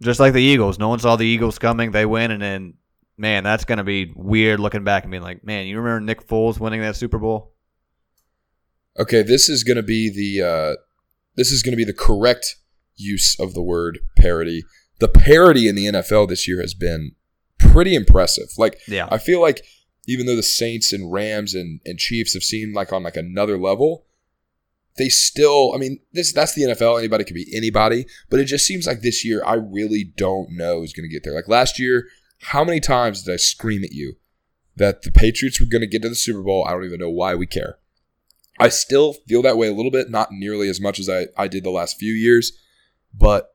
A: just like the Eagles. No one saw the Eagles coming. They win, and then man, that's gonna be weird looking back and being like, man, you remember Nick Foles winning that Super Bowl?
B: okay, this is going to be the uh, this is going to be the correct use of the word parody. The parody in the NFL this year has been pretty impressive. Like
A: Yeah.
B: I feel like even though the Saints and Rams and, and Chiefs have seemed like on like another level, they still I mean, this that's the NFL, anybody could be anybody, but it just seems like this year I really don't know who's gonna get there. Like last year, how many times did I scream at you that the Patriots were gonna get to the Super Bowl? I don't even know why we care. I still feel that way a little bit, not nearly as much as I, I did the last few years, but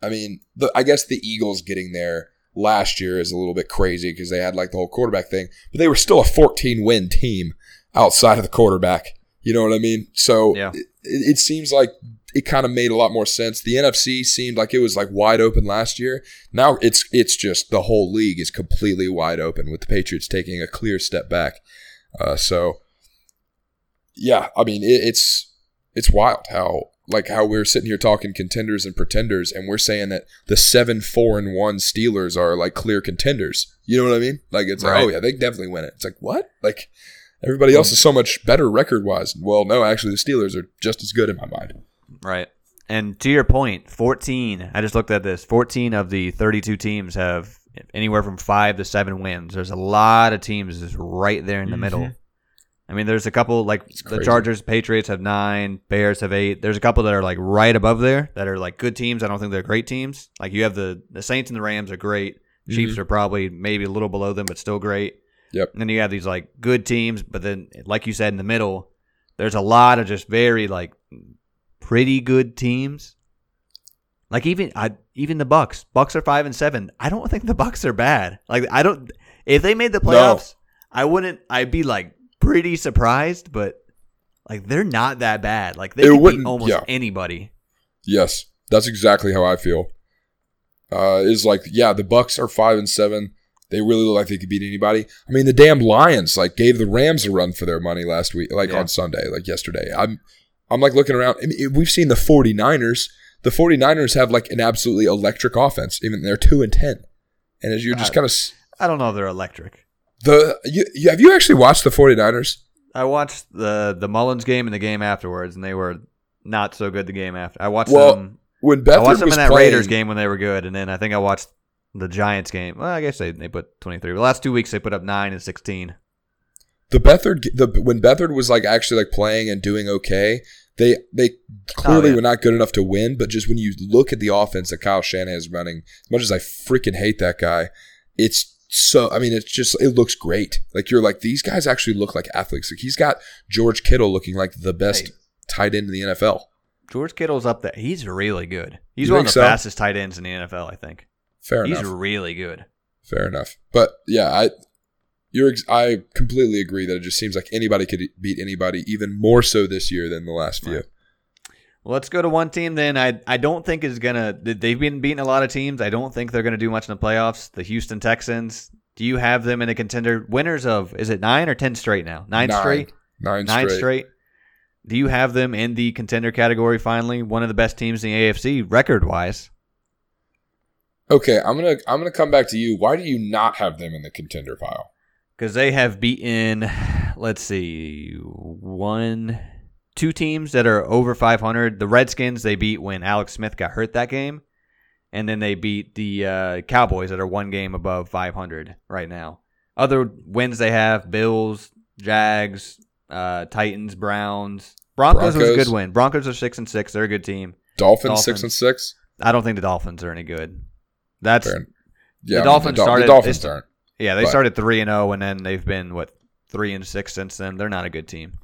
B: I mean, the, I guess the Eagles getting there last year is a little bit crazy because they had like the whole quarterback thing, but they were still a 14 win team outside of the quarterback. You know what I mean? So
A: Yeah.
B: it, it seems like it kind of made a lot more sense. The NFC seemed like it was like wide open last year. Now it's it's just the whole league is completely wide open with the Patriots taking a clear step back. Uh, so yeah, I mean it, it's it's wild how like how we're sitting here talking contenders and pretenders, and we're saying that the seven four and one Steelers are like clear contenders. You know what I mean? Like it's
A: Right.
B: like oh yeah, they definitely win it. It's like what? Like everybody else is so much better record wise. Well, no, actually the Steelers are just as good in my mind.
A: Right. And to your point, 14, I just looked at this. 14 of the 32 teams have anywhere from 5 to 7 wins. There's a lot of teams just right there in the middle. Mm-hmm. I mean, there's a couple like the. Chargers, Patriots have 9, Bears have 8. There's a couple that are like right above there that are like good teams. I don't think they're great teams. Like you have the the Saints and the Rams are great. Chiefs mm-hmm. are probably maybe a little below them but still great.
B: Yep.
A: And then you have these like good teams, but then like you said in the middle, there's a lot of just very like pretty good teams. Like even I even the Bucks. Bucks are five and seven. I don't think the Bucks are bad. Like I don't if they made the playoffs, I wouldn't I'd be like pretty surprised, but like they're not that bad. Like they
B: It
A: can beat
B: wouldn't-
A: almost
B: yeah.
A: anybody.
B: Yes, that's exactly how I feel. Uh, is like, yeah, the Bucks are five and seven. They really look like they could beat anybody. I mean, the damn Lions like gave the Rams a run for their money last week, like
A: Yeah.
B: on Sunday, like yesterday. I'm, I'm like looking around. I mean, we've seen the 49ers. The 49ers have like an absolutely electric offense. Even they're two and ten, and as you're just kind of
A: I don't know if they're electric.
B: the. You, you, have you actually watched the 49ers?
A: I watched the the Mullens game and the game afterwards, and they were not so good. The game after I watched
B: Well,
A: them.
B: When
A: I watched them in that
B: playing,
A: Raiders game when they were good, and then I think I watched the Giants game. Well, I guess they, they put twenty three. The last two weeks they put up nine and sixteen.
B: the Beathard the when Beathard was like actually like playing and doing okay, they they clearly
A: Oh, yeah.
B: were not good enough to win. But just when you look at the offense that Kyle Shanahan is running, as much as I freaking hate that guy, it's so I mean it's just it looks great. Like you're like these guys actually look like athletes. Like he's got George Kittle looking like the best
A: Hey.
B: tight end in the NFL.
A: George Kittle's up there. He's really good. He's
B: You
A: one of the
B: so?
A: fastest tight ends in the NFL. I think
B: Fair
A: he's
B: enough.
A: He's really good.
B: Fair enough. But yeah, I you're ex- I completely agree that it just seems like anybody could beat anybody, even more so this year than the last few.
A: Right. Well, let's go to one team then. I I don't think is gonna. They've been beating a lot of teams. I don't think they're gonna do much in the playoffs. The Houston Texans. Do you have them in a contender? Winners of is it nine or ten straight now? Nine,
B: Nine.
A: straight.
B: Nine,
A: Nine
B: straight.
A: straight. Do you have them in the contender category? Finally, one of the best teams in the AFC record wise.
B: Okay, I'm gonna I'm gonna come back to you. Why do you not have them in the contender pile?
A: because they have beaten let's see one two teams that are over 500 the redskins they beat when alex smith got hurt that game. And then they beat the uh, cowboys that are one game above 500 right now. Other wins they have bills jags uh, titans browns. Broncos, was a good win. Broncos are six and six. They're a good team.
B: Dolphins, six and six.
A: i don't think the dolphins are any good that's
B: Fair. Yeah, I mean,
A: Dolphins
B: Dol-
A: started-
B: The Dolphins
A: they-
B: aren't.
A: yeah they
B: but-
A: started 3 and 0 and then they've been what 3 and 6 since then they're not a good team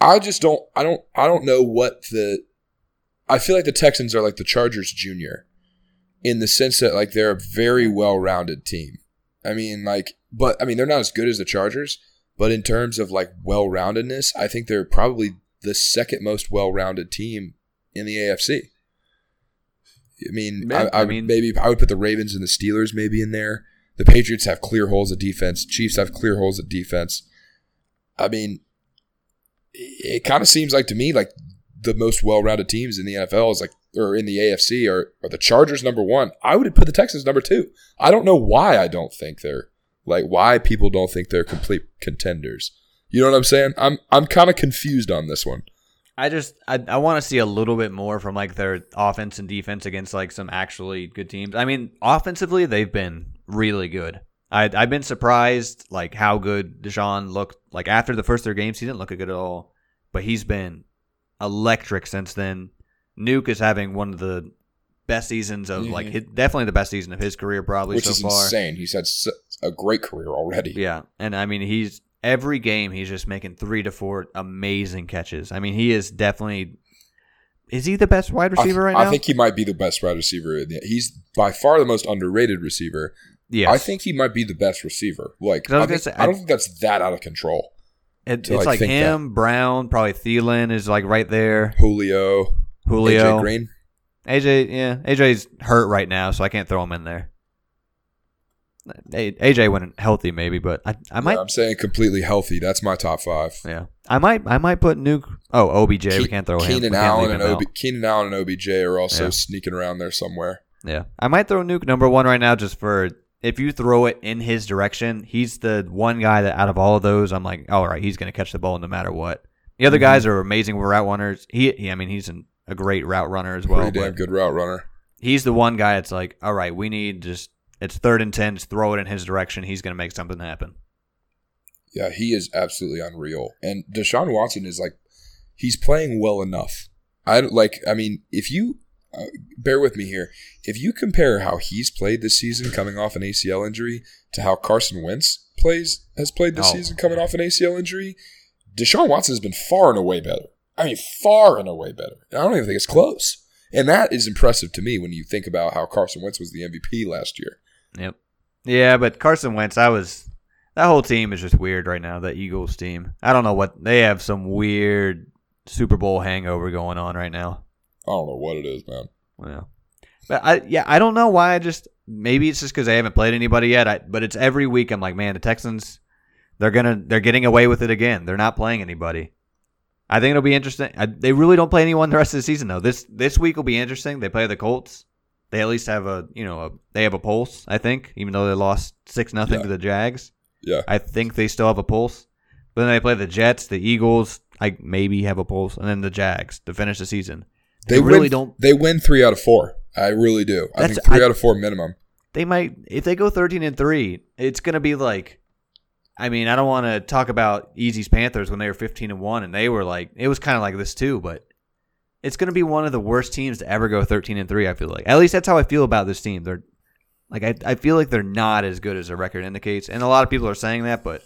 B: I just don't. I don't. I don't know what the. I feel like the Texans are like the Chargers junior, in the sense that like they're a very well-rounded team. I mean, like, but I mean they're not as good as the Chargers, but in terms of like well-roundedness, I think they're probably the second most well-rounded team in the AFC. I mean,
A: Yeah,
B: I, I,
A: I mean-
B: maybe I would put the Ravens and the Steelers maybe in there. The Patriots have clear holes at defense. Chiefs have clear holes at defense. I mean, it, it kind of seems like to me like the most well-rounded teams in the NFL is like or in the AFC are, are the Chargers number one. I would put the Texans number two. I don't know why I don't think they're like why people don't think they're complete contenders. You know what I'm saying? I'm I'm kind of confused on this one.
A: I just I, I want to see a little bit more from like their offense and defense against like some actually good teams. I mean, offensively they've been really good. I I've been surprised like how good Deshaun looked. Like after the first three games, he didn't look good at all, but he's been electric since then. Nuke is having one of the best seasons of like
B: Mhm.
A: his, definitely the best season of his career probably
B: Which
A: so
B: is
A: far.
B: insane. He's had a great career already.
A: Yeah, and I mean he's every game he's just making three to four amazing catches. I mean he is definitely. Is he the best wide
B: I,
A: receiver right
B: I
A: now?
B: I think he might be the best wide receiver. He's by far the most underrated receiver.
A: Yes.
B: I think he might be the best receiver. Like,
A: I
B: I, think-
A: say,
B: I don't think that's that out of control.
A: It- it's
B: like,
A: like him, Brown, probably Thielen is like right there.
B: Julio.
A: Julio,
B: AJ Green.
A: AJ, yeah, AJ's hurt right now, so I can't throw him in there. AJ went healthy maybe, but I I might
B: Yeah, I'm saying completely healthy. That's my top five.
A: yeah I might I might put Nuke. Oh OBJ, we can't throw him.
B: Keenan
A: can't
B: Allen and
A: him
B: OB- Keenan Allen and OBJ are also
A: Yeah.
B: sneaking around there somewhere.
A: Yeah, I might throw Nuke number one right now just for if you throw it in his direction, he's the one guy that out of all of those, I'm like, all right, he's going to catch the ball no matter what. The other
B: Mhm.
A: guys are amazing route runners. He, he I mean, he's an, a great route runner as well.
B: Pretty damn good route runner.
A: he's the one guy that's like, all right, we need just it's third and ten, just throw it in his direction. He's going to make something happen.
B: Yeah, he is absolutely unreal. And Deshaun Watson is like, he's playing well enough. I like. I mean, if you uh, bear with me here, if you compare how he's played this season, coming off an ACL injury, to how Carson Wentz plays has played this
A: Oh.
B: season, coming off an ACL injury, Deshaun Watson has been far and away better. I mean, far and away better. And I don't even think it's close. And that is impressive to me when you think about how Carson Wentz was the MVP last year.
A: Yep. Yeah, but Carson Wentz, I was that whole team is just weird right now. That Eagles team, I don't know what they have some weird Super Bowl hangover going on right now.
B: I don't know what it is, man.
A: Yeah, but I yeah I don't know why. I just maybe it's just because I haven't played anybody yet. I, but it's every week. I'm like, man, the Texans, they're gonna they're getting away with it again. They're not playing anybody. I think it'll be interesting. I, they really don't play anyone the rest of the season though. This this week will be interesting. They play the Colts. They at least have a you know a, they have a pulse. I think even though they lost six nothing
B: Yeah.
A: to the Jags,
B: Yeah.
A: I think they still have a pulse. But then they play the Jets, the Eagles. I maybe have a pulse, and then the Jags to finish the season.
B: They,
A: They really
B: win,
A: don't-
B: They win three out of four. I really do. I think three
A: I-
B: out of four minimum.
A: they might if they go 13 and 3 it's going to be like i mean i don't want to talk about easy's panthers when they were 15 and 1 and they were like it was kind of like this too but it's going to be one of the worst teams to ever go 13 and 3 i feel like at least that's how i feel about this team they're like i, I feel like they're not as good as their record indicates and a lot of people are saying that but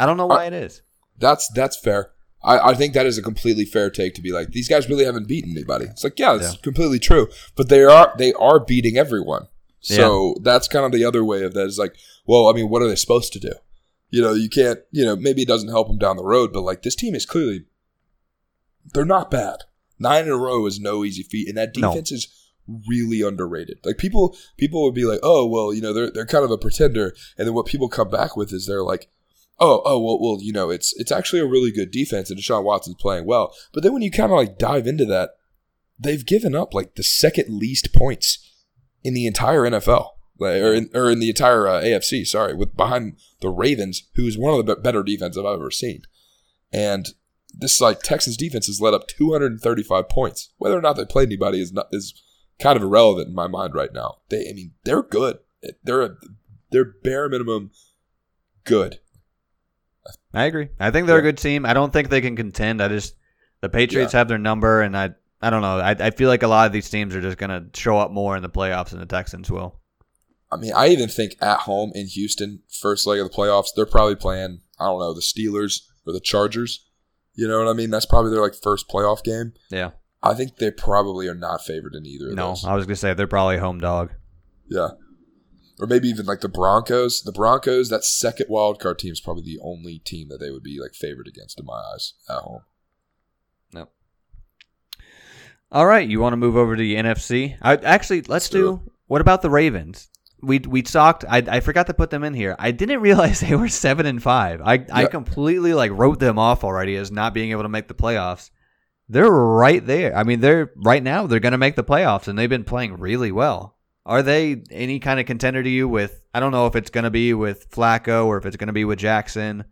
A: i don't know why it is
B: That's that's fair. I, I think that is a completely fair take to be like these guys really haven't beaten anybody. It's like yeah, it's
A: Yeah.
B: completely true. But they are they are beating everyone. So that's kind of the other way of that is like, well, I mean, what are they supposed to do? You know, you can't. You know, maybe it doesn't help them down the road, but like this team is clearly they're not bad. Nine in a row is no easy feat, and that
A: No.
B: defense is really underrated. Like people, people would be like, oh well, you know, they're they're kind of a pretender, and then what people come back with is they're like, oh oh well, well, you know, it's it's actually a really good defense, and Deshaun Watson's playing well. But then when you kind of like dive into that, they've given up like the second least points in the entire NFL. Like, or in, or in the entire uh, AFC, sorry, with behind the Ravens, who's one of the be- better defenses I've ever seen, and this like Texas defense has led up 235 points. Whether or not they played anybody is not is kind of irrelevant in my mind right now. They, I mean, they're good. They're a, they're bare minimum good.
A: i agree i think they're a good team i don't think they can contend i just the patriots have their number and i I don't know. I, I feel like a lot of these teams are just going to show up more in the playoffs than the Texans will.
B: I mean, I even think at home in Houston, first leg of the playoffs, they're probably playing. I don't know the Steelers or the Chargers. You know what I mean? That's probably their like first playoff game.
A: Yeah.
B: I think they probably are not favored in either of
A: No. I was going to say they're probably home dog.
B: Yeah. Or maybe even like the Broncos. The Broncos, that second wild card team is probably the only team that they would be like favored against in my eyes at home. Yep.
A: All right, you want to move over to the NFC? I actually let's
B: Let's do
A: do. What about the Ravens? We we talked. I, I forgot to put them in here. I didn't realize they were seven and five. I I completely like wrote them off already as not being able to make the playoffs. They're right there. I mean, they're right now. They're going to make the playoffs, and they've been playing really well. Are they any kind of contender to you? With I don't know if it's going to be with Flacco or if it's going to be with Jackson.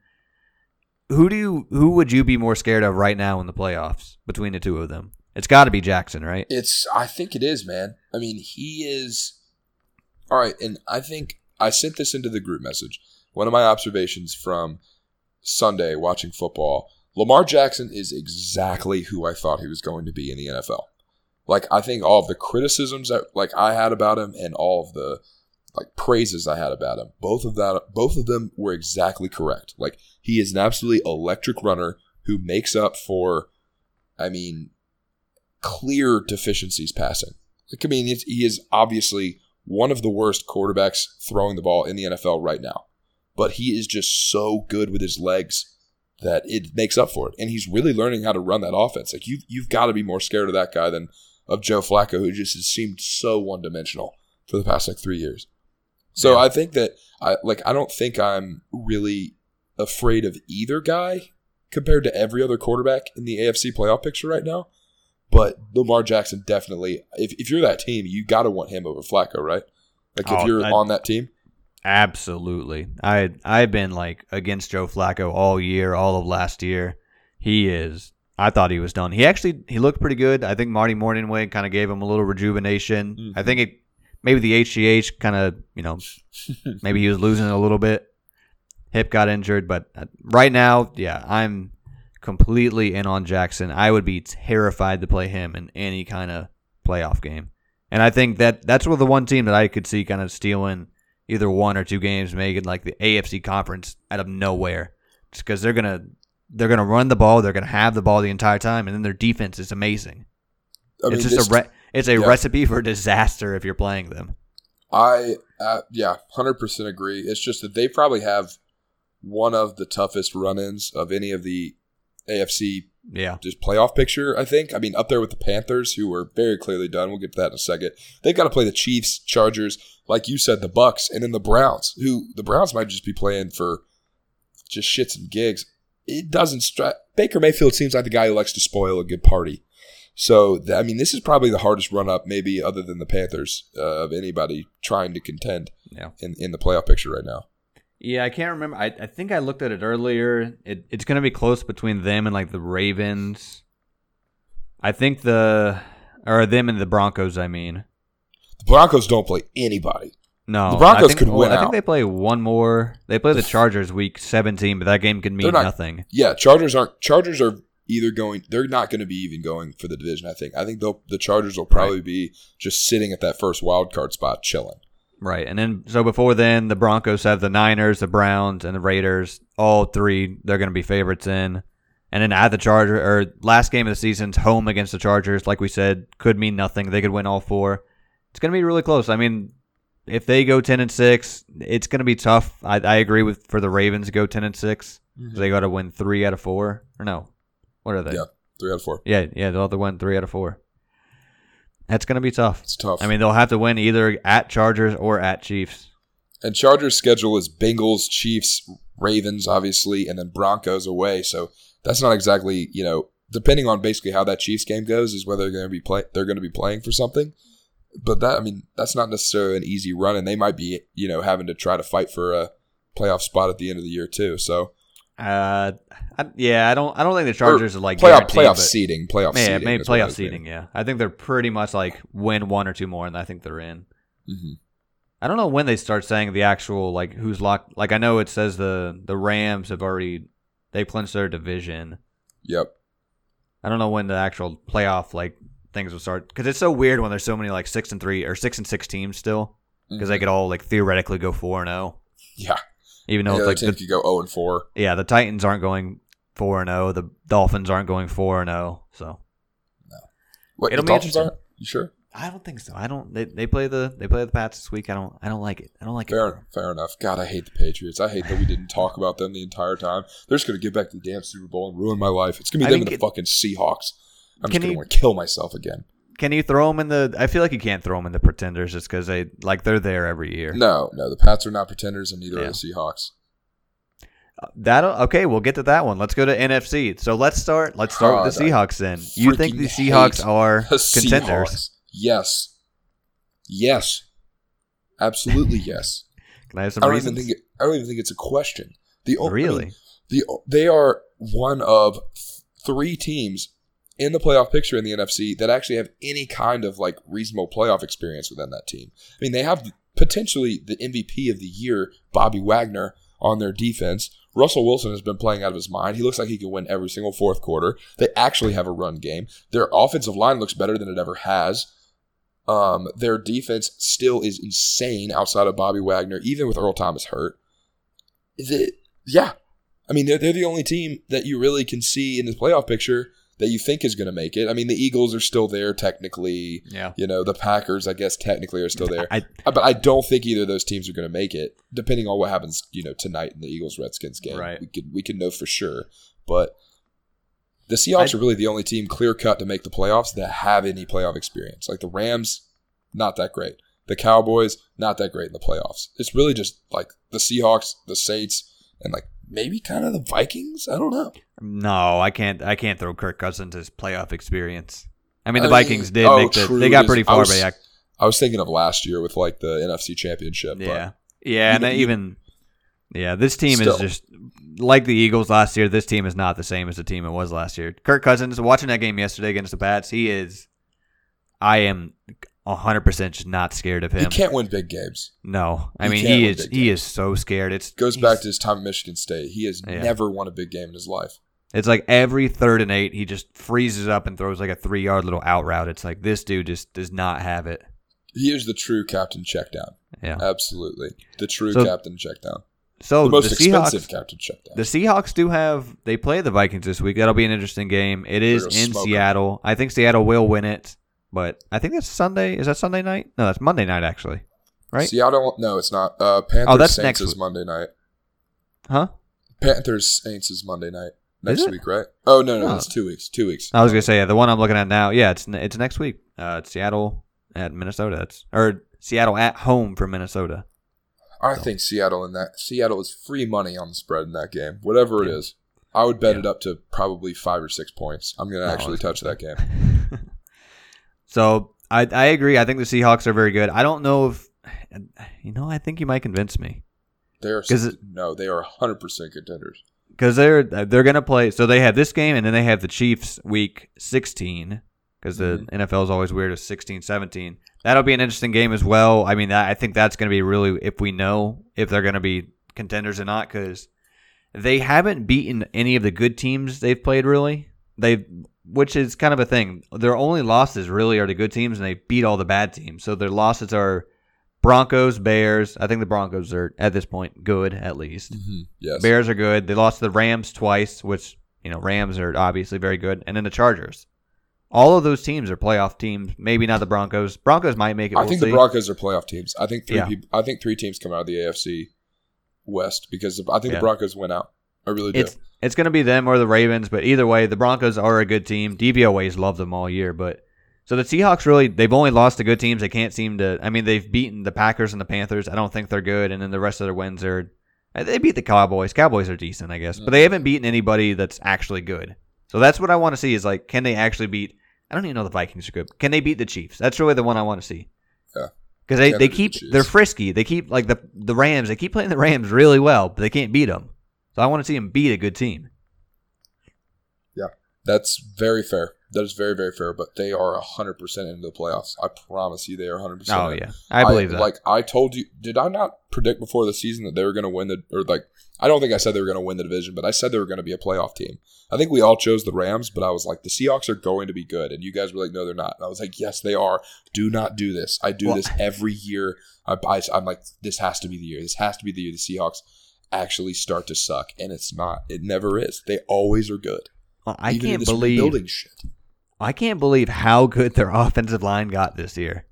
A: Who do you who would you be more scared of right now in the playoffs between the two of them? It's got to be Jackson, right?
B: It's I think it is, man. I mean, he is all right, and I think I sent this into the group message. One of my observations from Sunday watching football, Lamar Jackson is exactly who I thought he was going to be in the NFL. Like I think all of the criticisms that like I had about him and all of the like praises I had about him, both of that both of them were exactly correct. Like he is an absolutely electric runner who makes up for I mean clear deficiencies passing. Like, I mean, he is obviously one of the worst quarterbacks throwing the ball in the NFL right now, but he is just so good with his legs that it makes up for it. And he's really learning how to run that offense. Like you've you've got to be more scared of that guy than of Joe Flacco, who just has seemed so one dimensional for the past like three years. So
A: Yeah.
B: I think that I like I don't think I'm really afraid of either guy compared to every other quarterback in the AFC playoff picture right now. But Lamar Jackson definitely if, if you're that team, you gotta want him over Flacco, right? Like if
A: Oh,
B: you're
A: I-
B: on that team.
A: Absolutely. I I've been like against Joe Flacco all year, all of last year. He is. I thought he was done. He actually he looked pretty good. I think Marty Mornhinweg kind of gave him a little rejuvenation.
B: Mhm.
A: I think it maybe the HGH kind of you know maybe he was losing a little bit. Hip got injured, but uh, right now, yeah, I'm completely in on Jackson. I would be terrified to play him in any kind of playoff game. And I think that that's where the one team that I could see kind of stealing either one or two games, making like the AFC conference out of nowhere, just because they're gonna they're gonna run the ball, they're gonna have the ball the entire time, and then their defense is amazing.
B: I
A: it's just
B: this-
A: a re- it's a
B: yeah.
A: recipe for disaster if you're playing them.
B: I uh, yeah, hundred percent agree. It's just that they probably have one of the toughest run-ins of any of the AFC
A: Yeah,
B: just playoff picture. I think. I mean, up there with the Panthers, who are very clearly done. We'll get to that in a second. They've got to play the Chiefs, Chargers, like you said, the Bucks, and then the Browns. Who the Browns might just be playing for just shits and gigs. It doesn't strike. Baker Mayfield seems like the guy who likes to spoil a good party. So I mean, this is probably the hardest run up, maybe other than the Panthers, uh, of anybody trying to contend
A: yeah.
B: in in the playoff picture right now.
A: Yeah, I can't remember. I, I think I looked at it earlier. It, it's going to be close between them and like the Ravens. I think the or them and the Broncos. I mean,
B: The Broncos don't play anybody.
A: no,
B: The Broncos
A: think,
B: could
A: well,
B: win
A: I think
B: out.
A: they play one more. They play the Chargers week seventeen, but that game could mean
B: not-
A: nothing.
B: Yeah, Chargers aren't. Chargers are either going. They're not going to be even going for the division. I think. I think the Chargers will probably be just sitting at that first wild card spot, chilling.
A: Right, and then so before then, the Broncos have the Niners, the Browns, and the Raiders. All three they're going to be favorites in. And then at the Charger or last game of the season's home against the Chargers, like we said, could mean nothing. They could win all four. It's going to be really close. I mean, if they go ten and six, it's going to be tough. I, I agree with for the Ravens to go ten and 6
B: Mm-hmm.
A: They got to win three out of four, or no? What are they?
B: Yeah. Three out of four.
A: yeah, yeah. They'll have to win three out of four. That's going to be tough.
B: It's tough.
A: I mean, they'll have to win either at Chargers or at Chiefs.
B: and Chargers' schedule is Bengals, Chiefs, Ravens, obviously, and then Broncos away. So that's not exactly you know depending on basically how that Chiefs game goes is whether they're going to be play they're going to be playing for something. But that I mean that's not necessarily an easy run, and they might be you know having to try to fight for a playoff spot at the end of the year too. So
A: Uh, I, yeah, I don't. I don't think the Chargers are like
B: playoff playoff seeding, playoff
A: Yeah,
B: seeding,
A: maybe
B: I
A: playoff seeding. Yeah, I think they're pretty much like win one or two more, and I think they're in.
B: Mhm.
A: I don't know when they start saying the actual like who's locked. Like I know it says the the Rams have already they clinched their division.
B: Yep.
A: I don't know when the actual playoff like things will start because it's so weird when there's so many like six and three or six and six teams still because they
B: Mhm.
A: could all like theoretically go four and zero,
B: yeah.
A: Even though
B: other
A: it's like the,
B: could go zero and four.
A: yeah the Titans aren't going four and zero, the Dolphins aren't going four and zero, so.
B: What
A: It'll
B: the
A: be
B: Dolphins
A: interesting.
B: aren't? You sure?
A: I don't think so. I don't. They, they play the they play the Pats this week. I don't. I don't like it. I don't like it.
B: Fair, fair enough. God, I hate the Patriots. I hate that we didn't talk about them the entire time. They're just going to get back to the damn Super Bowl and ruin my life. It's going to be
A: I
B: them
A: mean,
B: and the
A: can-
B: fucking Seahawks. I'm just going to
A: you-
B: want to kill myself again.
A: Can you throw them in the? I feel like you can't throw them in the pretenders just because they like they're there every year.
B: No, no, the Pats are not pretenders, and neither
A: Yeah.
B: are the Seahawks.
A: Uh, that okay? We'll get to that one. Let's go to NFC. So let's start. Let's start with the Seahawks. Then you think the Seahawks are
B: The
A: contenders?
B: Seahawks. Yes. Yes. Absolutely yes.
A: Can I have some
B: I don't
A: reasons?
B: even think it, I don't even think it's a question. The o- I mean,
A: really?
B: the they are one of three teams in the playoff picture in the NFC that actually have any kind of like reasonable playoff experience within that team. I mean, they have potentially the MVP of the year, Bobby Wagner, on their defense. Russell Wilson has been playing out of his mind. He looks like he can win every single fourth quarter. They actually have a run game. Their offensive line looks better than it ever has. Um, their defense still is insane outside of Bobby Wagner, even with Earl Thomas hurt. Is it? Yeah, I mean they're they're the only team that you really can see in this playoff picture that you think is going to make it. I mean, the Eagles are still there technically.
A: Yeah.
B: You know, the Packers, I guess, technically are still there.
A: I,
B: Uh, But I don't think either of those teams are going to make it, depending on what happens, you know, tonight in the Eagles Redskins game.
A: Right.
B: We can we can know for sure. But the Seahawks
A: I-
B: are really the only team clear cut to make the playoffs that have any playoff experience. Like the Rams, not that great. The Cowboys, not that great in the playoffs. It's really just like the Seahawks, the Saints, and like maybe kind of the Vikings. I don't know.
A: no, I can't. I can't throw Kirk Cousins as playoff experience. I mean, the
B: I mean,
A: Vikings did
B: oh,
A: make the. They got pretty
B: I
A: far,
B: was-
A: yeah,
B: I was thinking of last year with like the NFC Championship.
A: yeah, yeah, and
B: even-
A: they even, yeah, this team
B: Still.
A: is just like the Eagles last year. This team is not the same as the team it was last year. Kirk Cousins, watching that game yesterday against the Pats, he is. I am hundred percent just not scared of him.
B: he can't win big games.
A: No, I
B: He
A: mean he is he is so scared. It
B: Goes back to his time at Michigan State. He has
A: Yeah.
B: never won a big game in his life.
A: It's like every third and eight, he just freezes up and throws like a three yard little out route. It's like this dude just does not have it.
B: He is the true captain checkdown.
A: Yeah.
B: Absolutely. The true
A: So-
B: captain checkdown.
A: So
B: the most
A: the Seahawks,
B: expensive captain checkdown.
A: the Seahawks do have they play the Vikings this week. That'll be an interesting game. It is in. Seattle. I think Seattle will win it, but I think that's Sunday. Is that Sunday night? No, that's Monday night actually. Right?
B: Seattle, no, it's not. Uh, Panthers
A: Oh, that's
B: Saints
A: next
B: is
A: week.
B: Monday night.
A: Huh?
B: Panthers Saints is Monday night. Next week, right? Oh no, no,
A: Oh.
B: it's two weeks. Two weeks.
A: I was gonna say yeah, the one I'm looking at now. Yeah, it's it's next week. Uh, it's Seattle at Minnesota. It's or Seattle at home for Minnesota.
B: I think Seattle in that Seattle is free money on the spread in that game. Whatever it
A: Yeah.
B: is. I would bet
A: Yeah.
B: it up to probably five or six points. I'm gonna
A: No,
B: actually touch that game.
A: so I I agree. I think the Seahawks are very good. I don't know if you know. I think you might convince me
B: They are
A: it-
B: no, they are 100 percent contenders.
A: because they're they're gonna play. So they have this game and then they have the Chiefs week 16 because the
B: Mhm.
A: NFL is always weird as 16, 17. That'll be an interesting game as well. I mean, I think that's going to be really if we know if they're going to be contenders or not because they haven't beaten any of the good teams they've played really. They which is kind of a thing. Their only losses really are the good teams and they beat all the bad teams. So their losses are Broncos, Bears. I think the Broncos are at this point good at least. Mm-hmm.
B: Yes.
A: Bears are good. They lost to the Rams twice, which you know Rams are obviously very good, and then the Chargers. All of those teams are playoff teams. Maybe not the Broncos. Broncos might make it.
B: I
A: we'll
B: think
A: see.
B: the Broncos are playoff teams. I think three
A: Yeah.
B: people. I think three teams come out of the AFC West because I think
A: Yeah.
B: the Broncos went out. I really do.
A: It's it's going to be them or the Ravens, but either way, the Broncos are a good team. DVOA's loved them all year, but so the Seahawks really they've only lost to good teams. They can't seem to. I mean, they've beaten the Packers and the Panthers. I don't think they're good, and then the rest of their wins are. uh, They beat the Cowboys. Cowboys are decent, I guess, but they haven't beaten anybody that's actually good. So that's what I want to see is like, can they actually beat? I don't even know the Vikings are good. Can they beat the Chiefs? That's really the one I want to see.
B: Yeah.
A: Because they they keep
B: the
A: they're frisky. They keep like the the Rams. They keep playing the Rams really well, but they can't beat them. So I want to see them beat a good team.
B: Yeah, that's very fair. That is very very fair. But they are hundred percent into the playoffs. I promise you, they are hundred percent.
A: Oh yeah, I believe that.
B: Like I told you, did I not predict before the season that they were going to win the or like I don't think I said they were going to win the division, but I said they were going to be a playoff team. I think we all chose the Rams, but I was like the Seahawks are going to be good, and you guys were like, no, they're not. And I was like, yes, they are. Do not do this. I do
A: Well-
B: this every year. I, I, I'm like, this has to be the year. This has to be the year the Seahawks actually start to suck, and it's not. It never is. They always are good.
A: I
B: Even
A: can't believe
B: rebuilding shit.
A: I can't believe how good their offensive line got this year.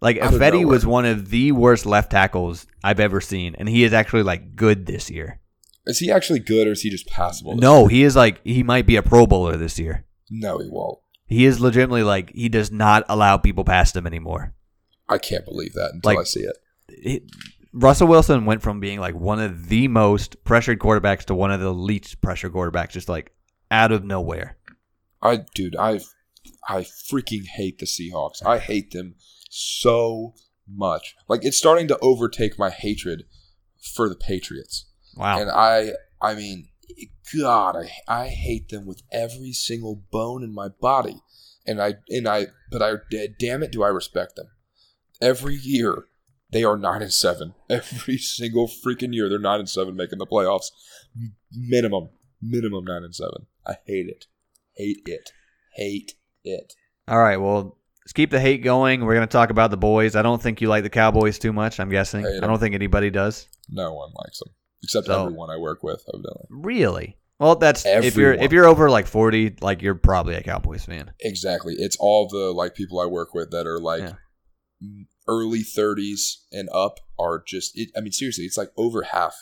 A: Like
B: Out of
A: Ifedi
B: nowhere.
A: was one of the worst left tackles I've ever seen, and he is actually like good this year.
B: Is he actually good, or is he just passable?
A: No, he is like he might be a Pro Bowler this year.
B: No, he won't.
A: He is legitimately like he does not allow people past him anymore.
B: I can't believe that until
A: Like-
B: I see it.
A: It- Russell Wilson went from being like one of the most pressured quarterbacks to one of the least pressured quarterbacks, just like out of nowhere.
B: I, dude, I, I freaking hate the Seahawks. I hate them so much. Like it's starting to overtake my hatred for the Patriots.
A: Wow.
B: And I, I mean, God, I, I hate them with every single bone in my body. And I, and I, but I, damn it, do I respect them? Every year, they are nine and seven. Every single freaking year, they're nine and seven, making the playoffs. Minimum, minimum nine and seven. I hate it, hate it, hate it.
A: All right, well, let's keep the hate going. We're going to talk about the boys. I don't think you like the Cowboys too much, I'm guessing.
B: Hate
A: I don't think anybody does.
B: No one likes them except
A: So-
B: everyone I work with, evidently.
A: Really? Well, that's if you're if you're over like forty, like you're probably a Cowboys fan.
B: Exactly. It's all the like people I work with that are like
A: Yeah.
B: Early 30s and up are just. It, I mean, seriously, it's like over half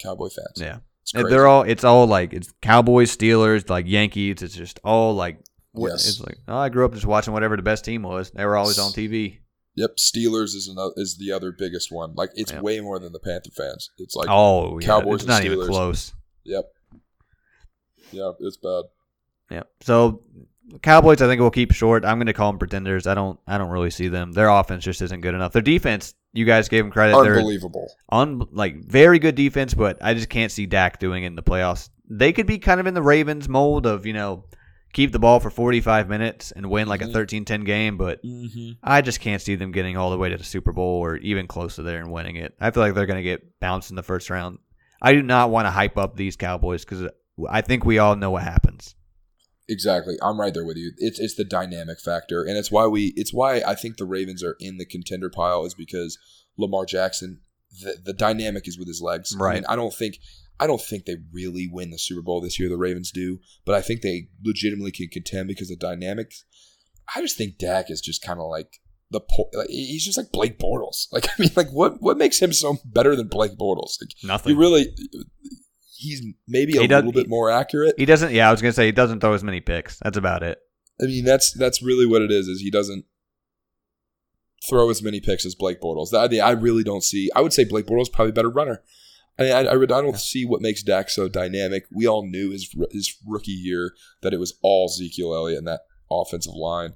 B: Cowboy fans.
A: Yeah, they're all. It's all like it's Cowboys, Steelers, like Yankees. It's just all like.
B: Yes.
A: It's like oh, I grew up just watching whatever the best team was. They were always on TV.
B: Yep, Steelers is another is the other biggest one. Like it's
A: Yeah.
B: way more than the Panther fans. It's like
A: oh, yeah,
B: Cowboys
A: It's not even close.
B: yep, yeah, it's bad.
A: Yeah. So Cowboys, I think will keep short. I'm going to call them pretenders. I don't. I don't really see them. Their offense just isn't good enough. Their defense, you guys gave them credit. They're
B: Unbelievable.
A: on like very good defense, but I just can't see Dak doing it in the playoffs. They could be kind of in the Ravens mold of you know keep the ball for 45 minutes and win like
B: Mhm.
A: a 13-10 game, but
B: Mm-hmm.
A: I just can't see them getting all the way to the Super Bowl or even close to there and winning it. I feel like they're going to get bounced in the first round. I do not want to hype up these Cowboys because I think we all know what happens.
B: Exactly. I'm right there with you. It's it's the dynamic factor, and it's why we. It's why I think the Ravens are in the contender pile is because Lamar Jackson. The, the dynamic is with his legs. I
A: Right.
B: mean, I don't think. I don't think they really win the Super Bowl this year. The Ravens do, but I think they legitimately can contend because the dynamics. I just think Dak is just kind of like the po- like, he's just like Blake Bortles. Like I mean, like what what makes him so better than Blake Bortles? Like
A: Nothing.
B: he really, he's maybe a
A: He
B: little bit more accurate.
A: He doesn't. Yeah, I was gonna say he doesn't throw as many picks. That's about it.
B: I mean, that's that's really what it is. Is he doesn't throw as many picks as Blake Bortles. I, mean, I really don't see. I would say Blake Bortles probably a better runner. I, I, I, I don't see what makes Dak so dynamic. We all knew his his rookie year that it was all Ezekiel Elliott and that offensive line,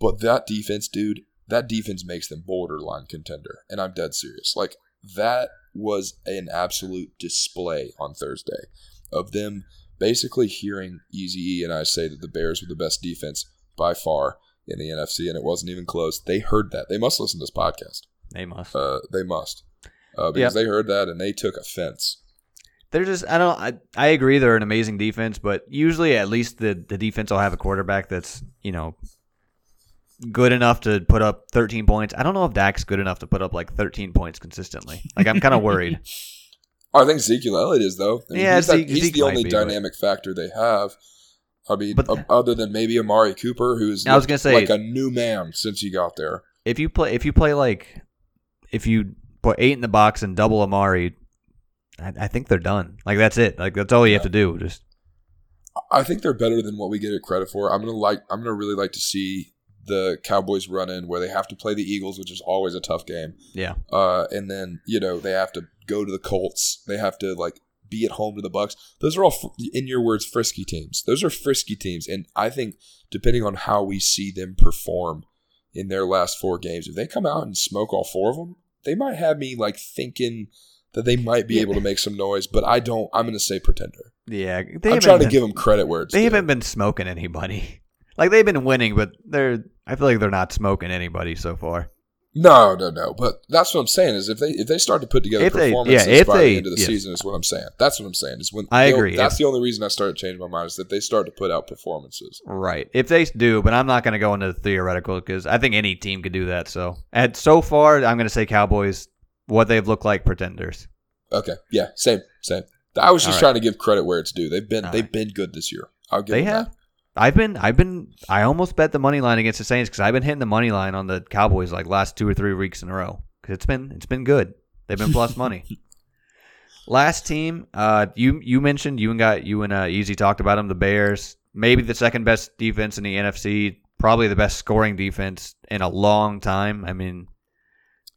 B: but that defense, dude, that defense makes them borderline contender, and I'm dead serious. Like that was an absolute display on Thursday of them basically hearing Easy E and I say that the Bears were the best defense by far in the NFC, and it wasn't even close. They heard that. They must listen to this podcast.
A: They must.
B: Uh, they must uh, because they heard that and they took offense.
A: They're just I don't I, I agree they're an amazing defense, but usually at least the, the defense will have a quarterback that's, you know, good enough to put up 13 points. I don't know if Dak's good enough to put up like 13 points consistently. Like I'm kind of worried.
B: I think Ezekiel Elliott is though. I mean,
A: Yeah,
B: he's, that- he's
A: Zeke
B: the only
A: be, but-
B: dynamic factor they have. I mean,
A: But- uh,
B: o- other than maybe Amari Cooper, who's
A: I was gonna say-
B: like a new man since he got there.
A: if you play if you play like if you put 8 in the box and double Amari, I, I think they're done. Like that's it. Like that's all you have to do. Just
B: I think they're better than what we get it credit for. I'm gonna like. I'm gonna really like to see the Cowboys run in where they have to play the Eagles, which is always a tough game.
A: yeah.
B: Uh, and then you know they have to go to the Colts. They have to like be at home to the Bucks. Those are all, fr- in your words, frisky teams. Those are frisky teams, and I think depending on how we see them perform in their last four games, if they come out and smoke all four of them, they might have me like thinking that they might be
A: Yeah.
B: able to make some noise. But I don't. I'm going to say pretender.
A: Yeah,
B: I'm trying to
A: been-
B: give them credit where it's
A: They haven't been smoking anybody. Like they've been winning, but they're. I feel like they're not smoking anybody so far.
B: No, no, no. But that's what I'm saying is if they if they start to put together
A: If they-
B: performances
A: yeah, if
B: by
A: they-
B: the end of the
A: yes.
B: season is what I'm saying. That's what I'm saying. Is when
A: I agree.
B: That's
A: If-
B: the only reason I started changing my mind is that they start to put out performances.
A: Right. If they do, but I'm not going to go into the theoretical because I think any team could do that. So at so far, I'm going to say Cowboys. What they've looked like pretenders.
B: Okay, yeah, same, same. I was just
A: right.
B: trying to give credit where it's due. They've been
A: All
B: they've
A: right.
B: been good this year. I'll give
A: They
B: them
A: have.
B: that.
A: I've been. I've been. I almost bet the money line against the Saints because I've been hitting the money line on the Cowboys like last two or three weeks in a row because it's been it's been good. They've been plus money. Last team, uh, you you mentioned you and got you and uh, Easy talked about them. The Bears, maybe the second best defense in the NFC, probably the best scoring defense in a long time. I mean,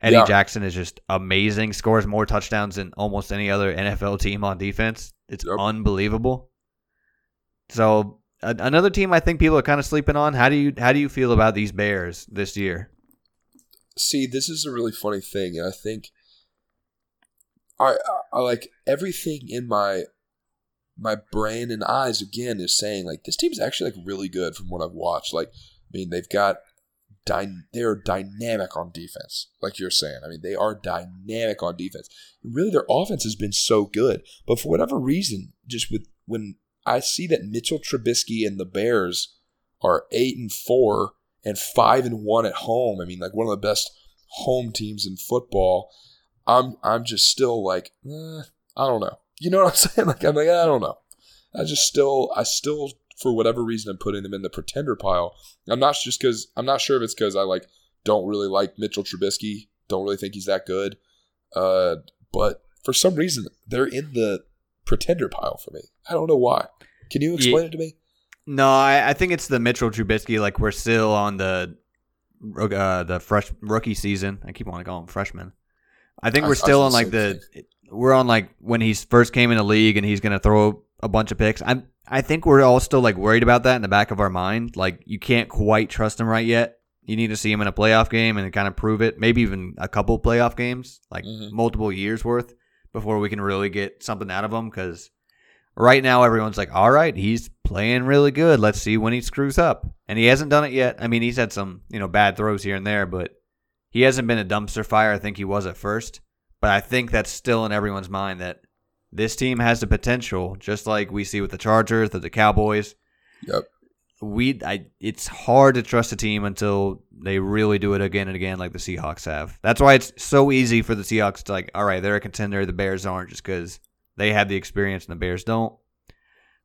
A: Eddie
B: Yeah.
A: Jackson is just amazing. Scores more touchdowns than almost any other NFL team on defense. It's
B: Yep.
A: unbelievable. So a- another team I think people are kind of sleeping on. How do you how do you feel about these Bears this year?
B: See, this is a really funny thing, and I think I, I, like everything in my my brain and eyes again is saying like this team's actually like really good from what I've watched. Like, I mean, they've got dy- they're dynamic on defense, like you're saying. I mean, they are dynamic on defense. Really, their offense has been so good, but for whatever reason, just with when I see that Mitchell Trubisky and the Bears are eight and four and five and one at home. I mean, like one of the best home teams in football. I'm I'm just still like, eh, I don't know. You know what I'm saying? Like I'm like I don't know. I just still, I still, for whatever reason, I'm putting them in the pretender pile. I'm not just because I'm not sure if it's because I like don't really like Mitchell Trubisky, don't really think he's that good, uh, but for some reason they're in the pretender pile for me. I don't know why. Can you explain
A: Yeah.
B: it to me?
A: No, I, I think it's the Mitchell Trubisky. Like we're still on the uh, the fresh rookie season. I keep wanting to call him freshman. I think we're
B: I
A: still on like
B: the
A: the we're on like when he first came in the league and he's gonna throw a bunch of picks. I'm I think we're all still like worried about that in the back of our mind. Like you can't quite trust him right yet. You need to see him in a playoff game and kind of prove it. Maybe even a couple playoff games, like
B: Mhm.
A: multiple years worth, before we can really get something out of him. Because right now everyone's like, all right, he's playing really good. Let's see when he screws up. And he hasn't done it yet. I mean, he's had some, you know, bad throws here and there, but he hasn't been a dumpster fire. I think he was at first. But I think that's still in everyone's mind that this team has the potential, just like we see with the Chargers, the, the Cowboys.
B: Yep.
A: We, I, it's hard to trust a team until they really do it again and again, like the Seahawks have. That's why it's so easy for the Seahawks to like, all right, they're a contender. The Bears aren't, just because they have the experience and the Bears don't.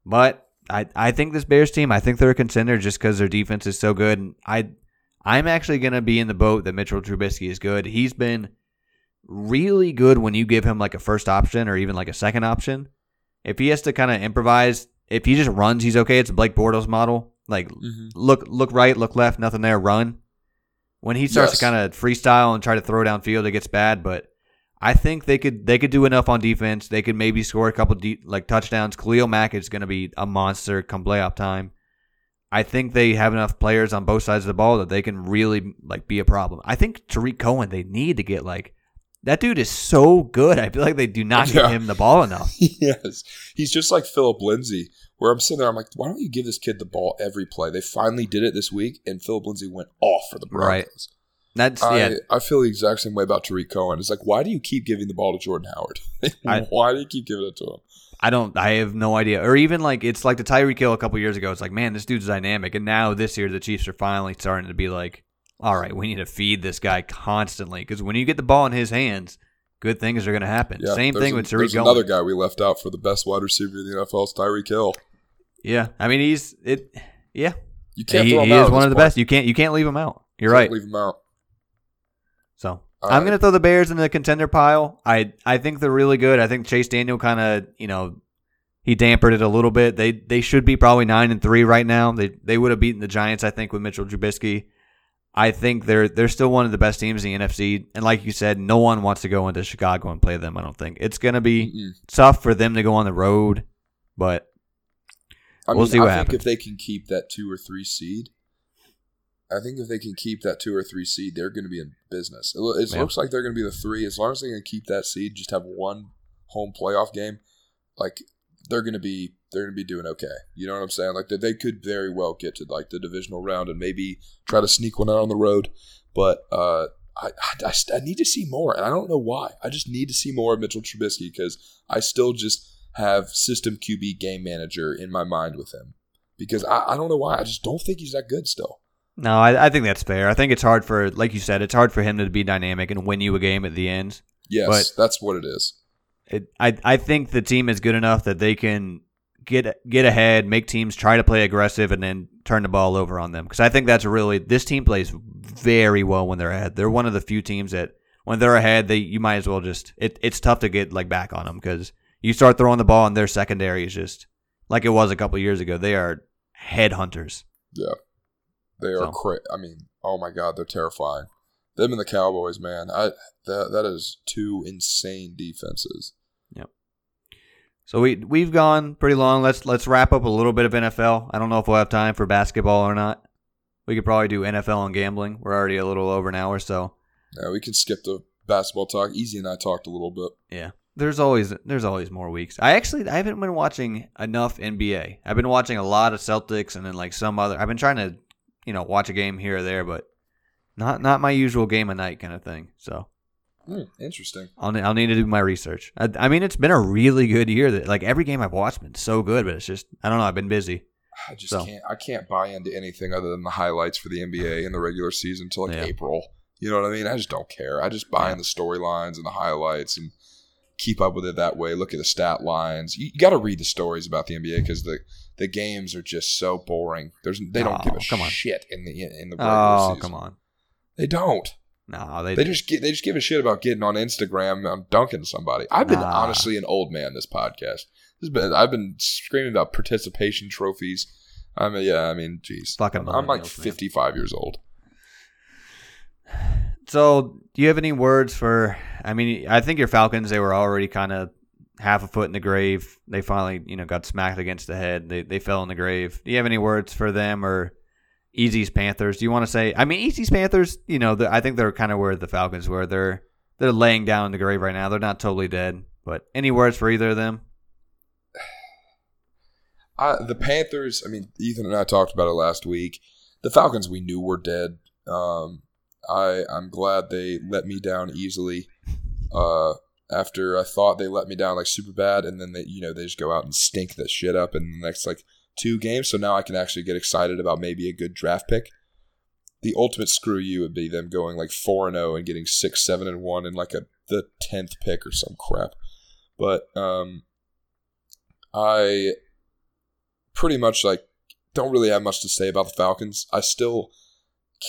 A: But I, I think this Bears team, I think they're a contender just because their defense is so good. And I, I'm actually gonna be in the boat that Mitchell Trubisky is good. He's been really good when you give him like a first option or even like a second option. If he has to kind of improvise, if he just runs, he's okay. It's Blake Bortles model. Like
B: Mm-hmm.
A: look look right, look left, nothing there, run. When he starts
B: Yes.
A: to kind of freestyle and try to throw downfield, it gets bad. But I think they could they could do enough on defense. They could maybe score a couple de- like touchdowns. Khalil Mack is going to be a monster come playoff time. I think they have enough players on both sides of the ball that they can really like be a problem. I think Tarik Cohen they need to get like that dude is so good. I feel like they do not give him the ball enough.
B: yes. He's just like Phillip Lindsay, where I'm sitting there, I'm like, why don't you give this kid the ball every play? They finally did it this week, and Phillip Lindsay went off for the
A: Right.
B: Broncos.
A: That's yeah.
B: I, I feel the exact same way about Tarik Cohen. It's like, why do you keep giving the ball to Jordan Howard?
A: I-
B: why do you keep giving it to him?
A: I don't. I have no idea. Or even like it's like the Tyreek Hill a couple years ago. It's like, man, this dude's dynamic. And now this year, the Chiefs are finally starting to be like, all right, we need to feed this guy constantly because when you get the ball in his hands, good things are going to happen.
B: Yeah,
A: Same thing
B: a-
A: with Tarik
B: There's another guy we left out for the best wide receiver in the NFL, is Tyreek Hill.
A: Yeah, I mean he's it. Yeah,
B: You can't
A: he, he is one of the
B: point.
A: best. You can't you can't leave him out. You're
B: Can't
A: right.
B: Leave him out.
A: So
B: All
A: I'm
B: right.
A: going to throw the Bears in the contender pile. I I think they're really good. I think Chase Daniel kind of you know he dampened it a little bit. They they should be probably nine and three right now. They they would have beaten the Giants I think with Mitchell Trubisky. I think they're they're still one of the best teams in the NFC. And like you said, no one wants to go into Chicago and play them. I don't think it's going to be
B: Mm-mm.
A: tough for them to go on the road, but
B: I
A: We'll
B: mean,
A: see what
B: I think
A: happens.
B: if they can keep that two or three seed, I think if they can keep that two or three seed, they're going to be in business. It, it
A: Yeah.
B: looks like they're going to be the three. As long as they can keep that seed, just have one home playoff game, like they're going to be they're going to be doing okay. You know what I'm saying? Like that they could very well get to like the divisional round and maybe try to sneak one out on the road. But uh, I, I, I I need to see more, and I don't know why. I just need to see more of Mitchell Trubisky because I still just have system QB game manager in my mind with him because I, I don't know why. I just don't think he's that good still.
A: no, I, I think that's fair. I think it's hard for like you said, it's hard for him to be dynamic and win you a game at the end.
B: Yes,
A: But-
B: that's what it is.
A: It, I I think the team is good enough that they can get get ahead, make teams try to play aggressive, and then turn the ball over on them. Because I think that's really this team plays very well when they're ahead. They're one of the few teams that when they're ahead, they you might as well just it, it's tough to get like back on them because you start throwing the ball and their secondary is just like it was a couple years ago. They are headhunters.
B: Yeah, they are.
A: So.
B: Cra- I mean, oh my god, they're terrifying. Them and the Cowboys, man. I that that is two insane defenses. Yep.
A: So we we've gone pretty long. Let's let's wrap up a little bit of NFL. I don't know if we'll have time for basketball or not. We could probably do NFL and gambling. We're already a little over an hour, so
B: Yeah, we can skip the basketball talk. Easy and I talked a little bit.
A: yeah. There's always there's always more weeks. I actually I haven't been watching enough NBA. I've been watching a lot of Celtics and then like some other. I've been trying to, you know, watch a game here or there, but not not my usual game of night kind of thing. So
B: Hmm, interesting.
A: I'll I'll need to do my research. I, I mean, it's been a really good year. That like every game I've watched been so good, but it's just I don't know. I've been busy.
B: I just
A: So.
B: can't. I can't buy into anything other than the highlights for the NBA in the regular season until like
A: Yeah.
B: April. You know what I mean? I just don't care. I just buy
A: Yeah.
B: in the storylines and the highlights, and keep up with it that way. Look at the stat lines. You, you got to read the stories about the NBA because the the games are just so boring. There's they don't
A: Oh,
B: give a
A: on.
B: shit in the in the regular
A: Oh,
B: season.
A: come on.
B: They don't.
A: No, they,
B: They just get, they just give a shit about getting on Instagram and dunking somebody. I've been
A: Nah.
B: honestly an old man this podcast. This has been I've been screaming about participation trophies. I mean, yeah, I mean, jeez,
A: Fucking
B: I'm, I'm like
A: millennials, man.
B: 55 years old.
A: So, do you have any words for? I mean, I think your Falcons. They were already kind of half a foot in the grave. They finally, you know, got smacked against the head. They they fell in the grave. Do you have any words for them or Easy's Panthers? Do you want to say? I mean, Easy's Panthers. You know, I think they're kind of where the Falcons were. They're they're laying down in the grave right now. They're not totally dead. But any words for either of them?
B: I, the Panthers. I mean, Ethan and I talked about it last week. The Falcons we knew were dead. Um, I I'm glad they let me down easily. Uh, after I thought they let me down like super bad, and then they you know they just go out and stink that shit up and the next like two games. So now I can actually get excited about maybe a good draft pick. The ultimate screw you would be them going like four and zero and getting six, seven, and one and like a the tenth pick or some crap. But um, I pretty much like don't really have much to say about the Falcons. I still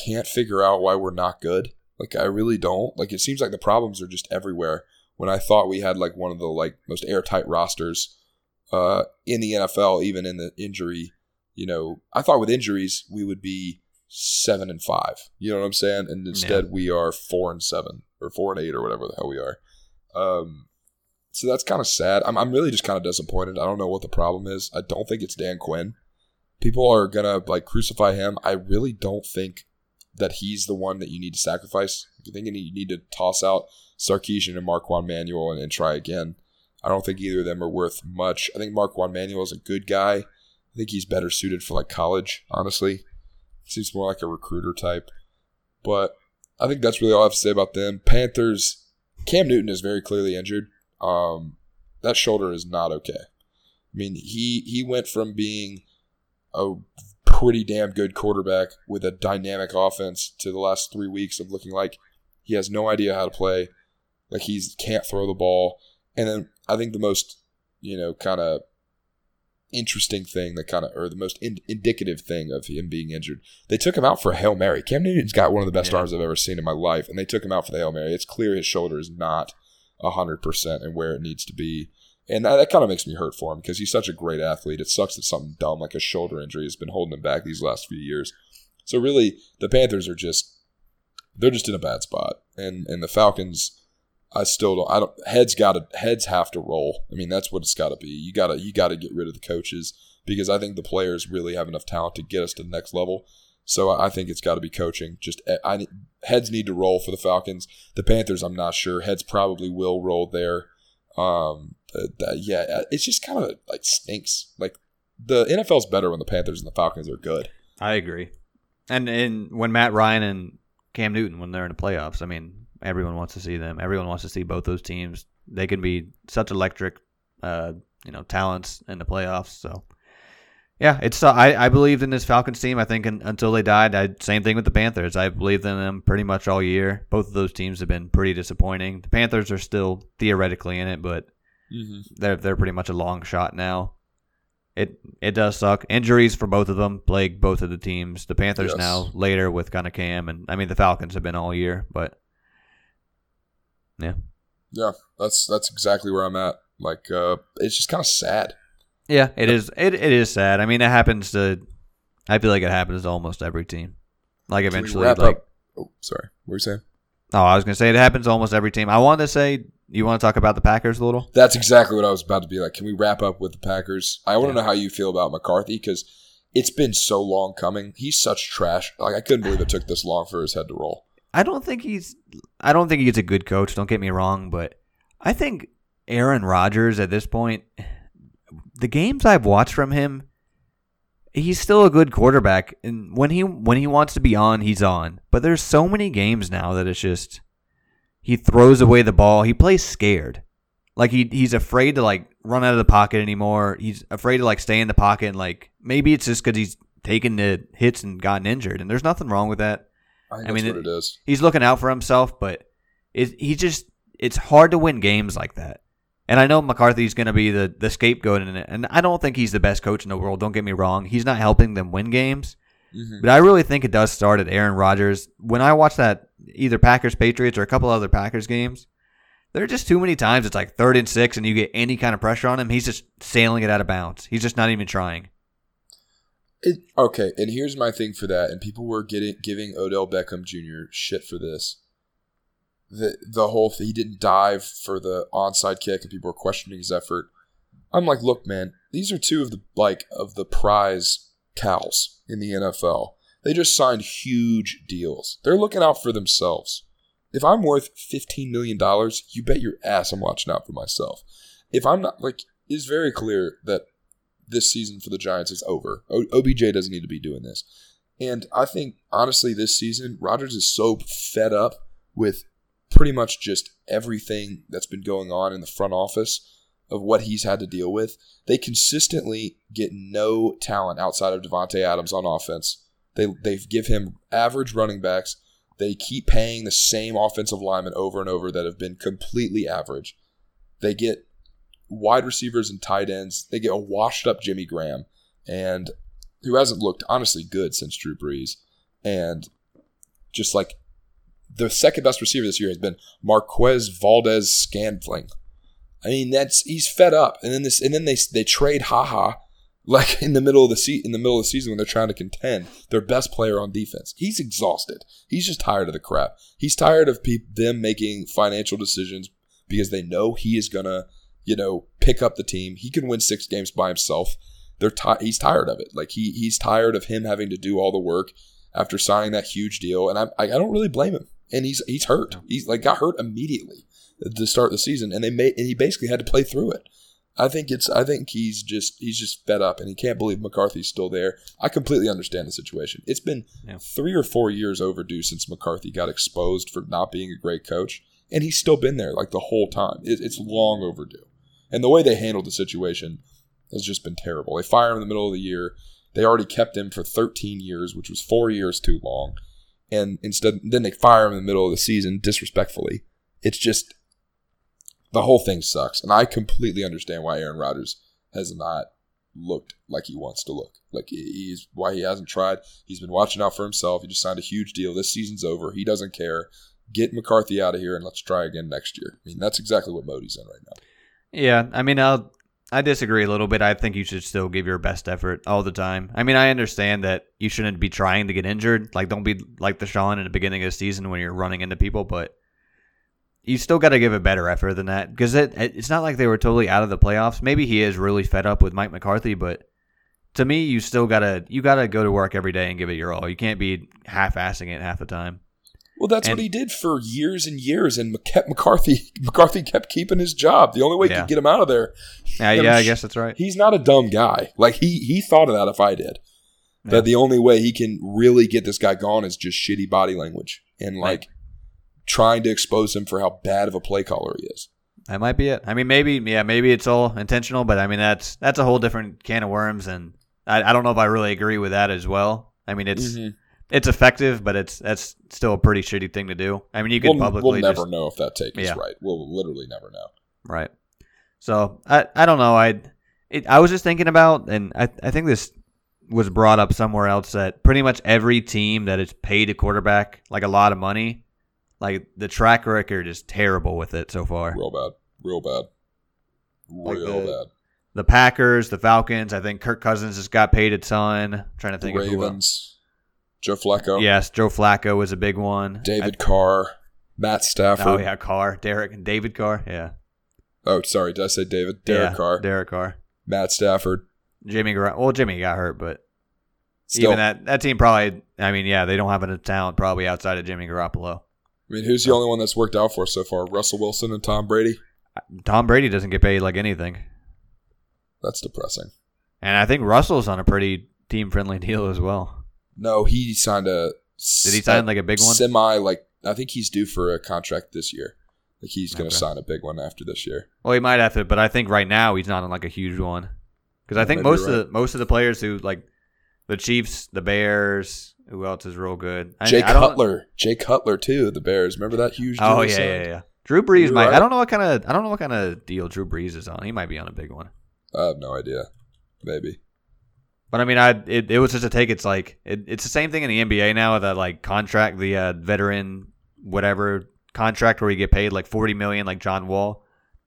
B: can't figure out why we're not good. Like I really don't. Like it seems like the problems are just everywhere. When I thought we had like one of the like most airtight rosters uh, in the NFL, even in the injury, you know, I thought with injuries we would be seven and five. You know what I'm saying? And instead we are four and seven or four and eight or whatever the hell we are. Um, so that's kind of sad. I'm, I'm really just kind of disappointed. I don't know what the problem is. I don't think it's Dan Quinn. People are gonna like crucify him. I really don't think that he's the one that you need to sacrifice. If you think you need, you need to toss out Sarkisian and Marquand Manuel and, and try again, I don't think either of them are worth much. I think Marquand Manuel is a good guy. I think he's better suited for like college, honestly. Seems more like a recruiter type. But I think that's really all I have to say about them. Panthers, Cam Newton is very clearly injured. Um, that shoulder is not okay. I mean, he he went from being a pretty damn good quarterback with a dynamic offense to the last three weeks of looking like he has no idea how to play, like he can't throw the ball. And then I think the most you know kind of interesting thing that kind of or the most in, indicative thing of him being injured they took him out for a hail mary. Cam newton's got one of the best
A: Yeah.
B: arms i've ever seen in my life and they took him out for the hail mary. It's clear his shoulder is not 100% and where it needs to be and that, that kind of makes me hurt for him because he's such a great athlete. It sucks that something dumb like a shoulder injury has been holding him back these last few years. So really the panthers are just they're just in a bad spot and and the falcons I still don't. I don't. Heads got to. Heads have to roll. I mean, that's what it's got to be. You got to. You got to get rid of the coaches because I think the players really have enough talent to get us to the next level. So I think it's got to be coaching. Just eh, I, heads need to roll for the Falcons. The Panthers, I'm not sure. Heads probably will roll there. Um, but that, yeah, uh, it's just kind of like stinks. Like the NFL's better when the Panthers and the Falcons are good.
A: I agree. And and when Matt Ryan and Cam Newton when they're in the playoffs, I mean, everyone wants to see them. Everyone wants to see both those teams. They can be such electric, uh, you know, talents in the playoffs. So, yeah, it's. Uh, I I believed in this Falcons team. I think in, until they died. I same thing with the Panthers. I believed in them pretty much all year. Both of those teams have been pretty disappointing. The Panthers are still theoretically in it, but
B: Mm-hmm.
A: they're they're pretty much a long shot now. It it does suck. Injuries for both of them plague both of the teams. The Panthers
B: Yes.
A: now later with kind of Cam, and I mean the Falcons have been all year, but
B: Yeah, Yeah, that's that's exactly where I'm at. Like, uh, it's just kind of sad.
A: yeah, it is it, it is sad. I mean it happens to. I feel like it happens to almost every team. Like eventually,
B: wrap
A: like
B: up? Oh, sorry. What were you saying?
A: oh, I was gonna say it happens to almost every team. I wanted to say you want to talk about the Packers a little.
B: That's exactly what I was about to be like. Can we wrap up with the Packers? I want to
A: Yeah.
B: know how you feel about McCarthy because it's been so long coming. He's such trash. Like I couldn't believe it took this long for his head to roll.
A: I don't think he's I don't think he's a good coach, don't get me wrong, but I think Aaron Rodgers at this point the games I've watched from him he's still a good quarterback and when he when he wants to be on, he's on. But there's so many games now that it's just he throws away the ball. He plays scared. Like he he's afraid to like run out of the pocket anymore. He's afraid to like stay in the pocket and like maybe it's just cuz he's taken the hits and gotten injured and there's nothing wrong with that
B: I think
A: I mean,
B: it is.
A: he's looking out for himself, but it, he just it's hard to win games like that. And I know McCarthy's going to be the, the scapegoat in it. And I don't think he's the best coach in the world. Don't get me wrong. He's not helping them win games.
B: Mhm.
A: But I really think it does start at Aaron Rodgers. When I watch that either Packers Patriots or a couple other Packers games, there are just too many times it's like third and six and you get any kind of pressure on him. He's just sailing it out of bounds. He's just not even trying.
B: It, okay, and here's my thing for that. And people were getting giving Odell Beckham Jr. shit for this. The the whole thing, he didn't dive for the onside kick, and people were questioning his effort. I'm like, look, man, these are two of the like of the prize cows in the NFL. They just signed huge deals. They're looking out for themselves. If I'm worth fifteen million dollars, you bet your ass I'm watching out for myself. If I'm not like, it's very clear that this season for the Giants is over. O- OBJ doesn't need to be doing this. And I think, honestly, this season, Rodgers is so fed up with pretty much just everything that's been going on in the front office of what he's had to deal with. They consistently get no talent outside of Davante Adams on offense. They, they give him average running backs. They keep paying the same offensive linemen over and over that have been completely average. They get wide receivers and tight ends. They get a washed up Jimmy Graham, and who hasn't looked honestly good since Drew Brees. And just like the second best receiver this year has been Marquez Valdes-Scantling. I mean, that's he's fed up, and then this, and then they they trade Ha Ha like in the middle of the se- in the middle of the season when they're trying to contend, their best player on defense. He's exhausted. He's just tired of the crap. He's tired of peop them making financial decisions because they know he is gonna, you know, pick up the team. He can win six games by himself. They're ti- he's tired of it. Like he he's tired of him having to do all the work after signing that huge deal. And I I don't really blame him. And he's he's hurt. He's like got hurt immediately to start the season, and they made and he basically had to play through it. I think it's I think he's just he's just fed up and he can't believe McCarthy's still there. I completely understand the situation. It's been
A: Yeah.
B: three or four years overdue since McCarthy got exposed for not being a great coach, and he's still been there like the whole time. It, it's long overdue, and the way they handled the situation has just been terrible. They fire him in the middle of the year. They already kept him for 13 years, which was four years too long, and instead then they fire him in the middle of the season disrespectfully. It's just the whole thing sucks, and I completely understand why Aaron Rodgers has not looked like he wants to look. Like he's why he hasn't tried. He's been watching out for himself. He just signed a huge deal. This season's over. He doesn't care. Get McCarthy out of here and let's try again next year. I mean, that's exactly what Modi's in right now.
A: Yeah, I mean, I'll, I disagree a little bit. I think you should still give your best effort all the time. I mean, I understand that you shouldn't be trying to get injured. Like, don't be like the Sean in the beginning of the season when you're running into people, but you still got to give a better effort than that because it, it's not like they were totally out of the playoffs. Maybe he is really fed up with Mike McCarthy, but to me, you still gotta you gotta go to work every day and give it your all. You can't be half-assing it half the time.
B: Well, that's
A: And-
B: what he did for years and years, and kept McCarthy. McCarthy kept keeping his job. The only way he could get him out of there.
A: Yeah,
B: I'm
A: yeah, I guess that's right.
B: He's not a dumb guy. Like he he thought of that. If I did,
A: Yeah.
B: that the only way he can really get this guy gone is just shitty body language and like trying to expose him for how bad of a play caller he is.
A: That might be it. I mean, maybe yeah, maybe it's all intentional, but I mean that's that's a whole different can of worms, and I, I don't know if I really agree with that as well. I mean, it's
B: Mhm.
A: It's effective, but it's that's still a pretty shitty thing to do. I mean, you could
B: We'll,
A: publicly
B: we'll never
A: just,
B: know if that take is
A: Yeah.
B: right. We'll literally never know.
A: right. So I I don't know. I it, I was just thinking about, and I I think this was brought up somewhere else that pretty much every team that has paid a quarterback like a lot of money, like the track record is terrible with it so far.
B: Real bad. Real bad.
A: Like
B: Real
A: the-
B: bad.
A: The Packers, the Falcons. I think Kirk Cousins just got paid a ton. I'm trying to think of who else.
B: Joe Flacco.
A: Yes, Joe Flacco was a big one.
B: David Carr. Matt Stafford.
A: oh yeah, Carr, Derek, and David Carr. Yeah,
B: Oh, sorry. Did I say David? Derek
A: yeah,
B: Carr.
A: Derek Carr.
B: Matt Stafford.
A: Jimmy Gar- Well, Jimmy got hurt, but
B: Still,
A: even that that team probably. I mean, yeah, they don't have enough talent probably outside of Jimmy Garoppolo.
B: I mean, who's the only one that's worked out for so far? Russell Wilson and Tom Brady.
A: Tom Brady doesn't get paid like anything,
B: That's depressing.
A: and I think Russell's on a pretty team friendly deal as well.
B: No, he signed a.
A: Did he sign like a big one?
B: Semi, like I think he's due for a contract this year. Like he's going to
A: Okay.
B: sign a big one after this year.
A: Well, he might have to, but I think right now he's not on like a huge one because I think most
B: you're
A: of the most of the players who like the Chiefs, the Bears, who else is real good? I,
B: Jay
A: I
B: Cutler, Jay Cutler too. The Bears. Remember that huge? Deal
A: Oh yeah, yeah, yeah. Drew Brees might.
B: right.
A: I don't know what kind of I don't know what kind of deal Drew Brees is on. He might be on a big one.
B: I have no idea. Maybe.
A: But I mean, I it, it was just a take. It's like it, it's the same thing in the NBA now. That like contract, the uh, veteran whatever contract where you get paid like forty million, like John Wall.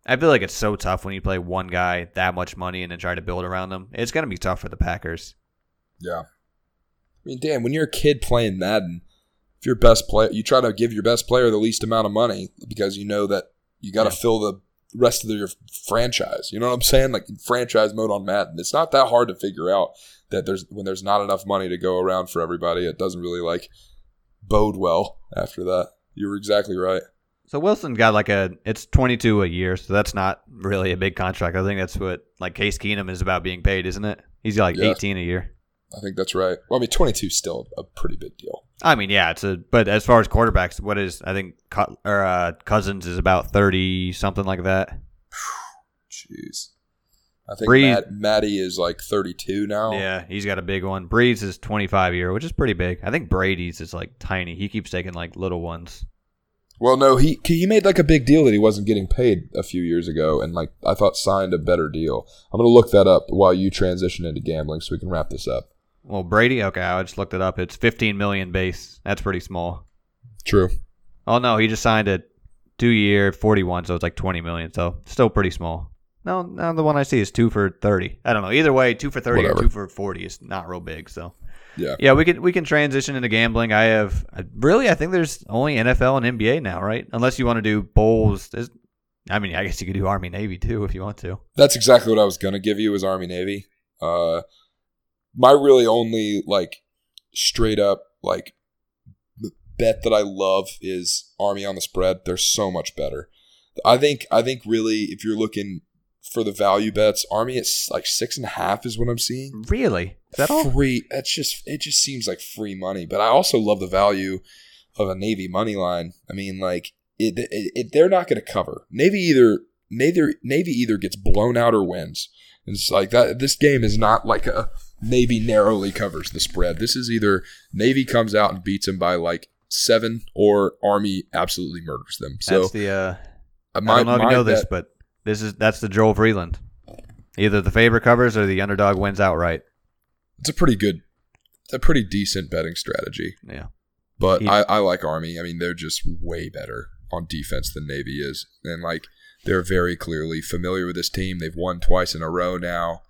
A: I feel like it's so tough when you play one guy that much money and then try to build around them. It's gonna be tough for the Packers.
B: Yeah. I mean, damn, when you're a kid playing Madden, if your best player, you try to give your best player the least amount of money because you know that you got to
A: Yeah.
B: fill the rest of your franchise. You know what I'm saying? Like franchise mode on Madden, it's not that hard to figure out that there's when there's not enough money to go around for everybody. It doesn't really like bode well after that. You were exactly right.
A: So Wilson got like a it's twenty two a year, so that's not really a big contract. I think that's what like Case Keenum is about being paid, isn't it? He's like
B: Yeah.
A: eighteen a year.
B: I think that's right. Well, I mean, 22 is still a pretty big deal.
A: I mean, yeah, it's a but as far as quarterbacks, what is I think Cut- or uh, Cousins is about thirty something like that.
B: Jeez. I think
A: Brees-
B: Matt, Matty is like 32 now.
A: Yeah, he's got a big one. Brees is twenty five year, which is pretty big. I think Brady's is like tiny. He keeps taking like little ones.
B: Well, no, he he made like a big deal that he wasn't getting paid a few years ago, and like I thought signed a better deal. I'm gonna look that up while you transition into gambling, so we can wrap this up.
A: Well, Brady, okay, I just looked it up. It's fifteen million base. That's pretty small.
B: True.
A: Oh no, he just signed a two year forty one, so it's like twenty million. So still pretty small. No, no, the one I see is two for thirty. I don't know. Either way, two for thirty
B: Whatever.
A: or two for forty is not real big. So
B: Yeah.
A: yeah, we can we can transition into gambling. I have really, I think there's only NFL and NBA now, right? Unless you want to do bowls. There's, I mean, I guess you could do Army Navy too if you want to.
B: That's exactly what I was gonna give you was Army Navy. Uh, my really only like straight up like bet that I love is Army on the spread. They're so much better. I think I think really if you're looking for the value bets, Army at like six and a half is what I'm seeing.
A: Really? Is that all?
B: free. That's just it. Just seems like free money. But I also love the value of a Navy money line. I mean, like it, it, it they're not going to cover Navy either. Navy Navy either gets blown out or wins. And it's like that. This game is not like a Navy narrowly covers the spread. This is either Navy comes out and beats them by like seven, or Army absolutely murders them. So
A: That's the. Uh,
B: uh,
A: I don't know if you
B: my
A: know this, but this is that's the Joel Vreeland. Either the favorite covers or the underdog wins outright.
B: it's a pretty good, it's a pretty decent betting strategy.
A: Yeah.
B: But
A: He-
B: I, I like Army. I mean, they're just way better on defense than Navy is. And like they're very clearly familiar with this team. They've won twice in a row now.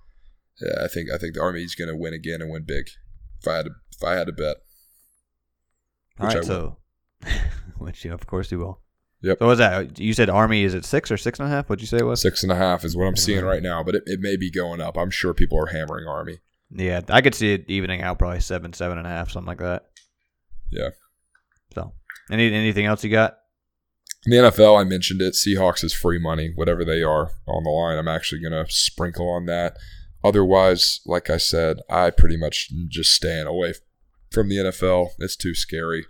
B: Yeah, I think I think the Army's gonna win again and win big. If I had to if I had to bet.
A: All right,
B: I
A: so which you of course you will.
B: Yep.
A: So what was that? You said Army is it six or six and a half? What'd you say it was?
B: Six and a half is what I'm seeing right now, but it, it may be going up. I'm sure people are hammering Army.
A: Yeah, I could see it evening out probably seven, seven and a half, something like that.
B: Yeah.
A: So, any anything else you got?
B: In the NFL, I mentioned it. Seahawks is free money, whatever they are on the line. I'm actually going to sprinkle on that. Otherwise, like I said, I pretty much just staying away from the NFL. It's too scary.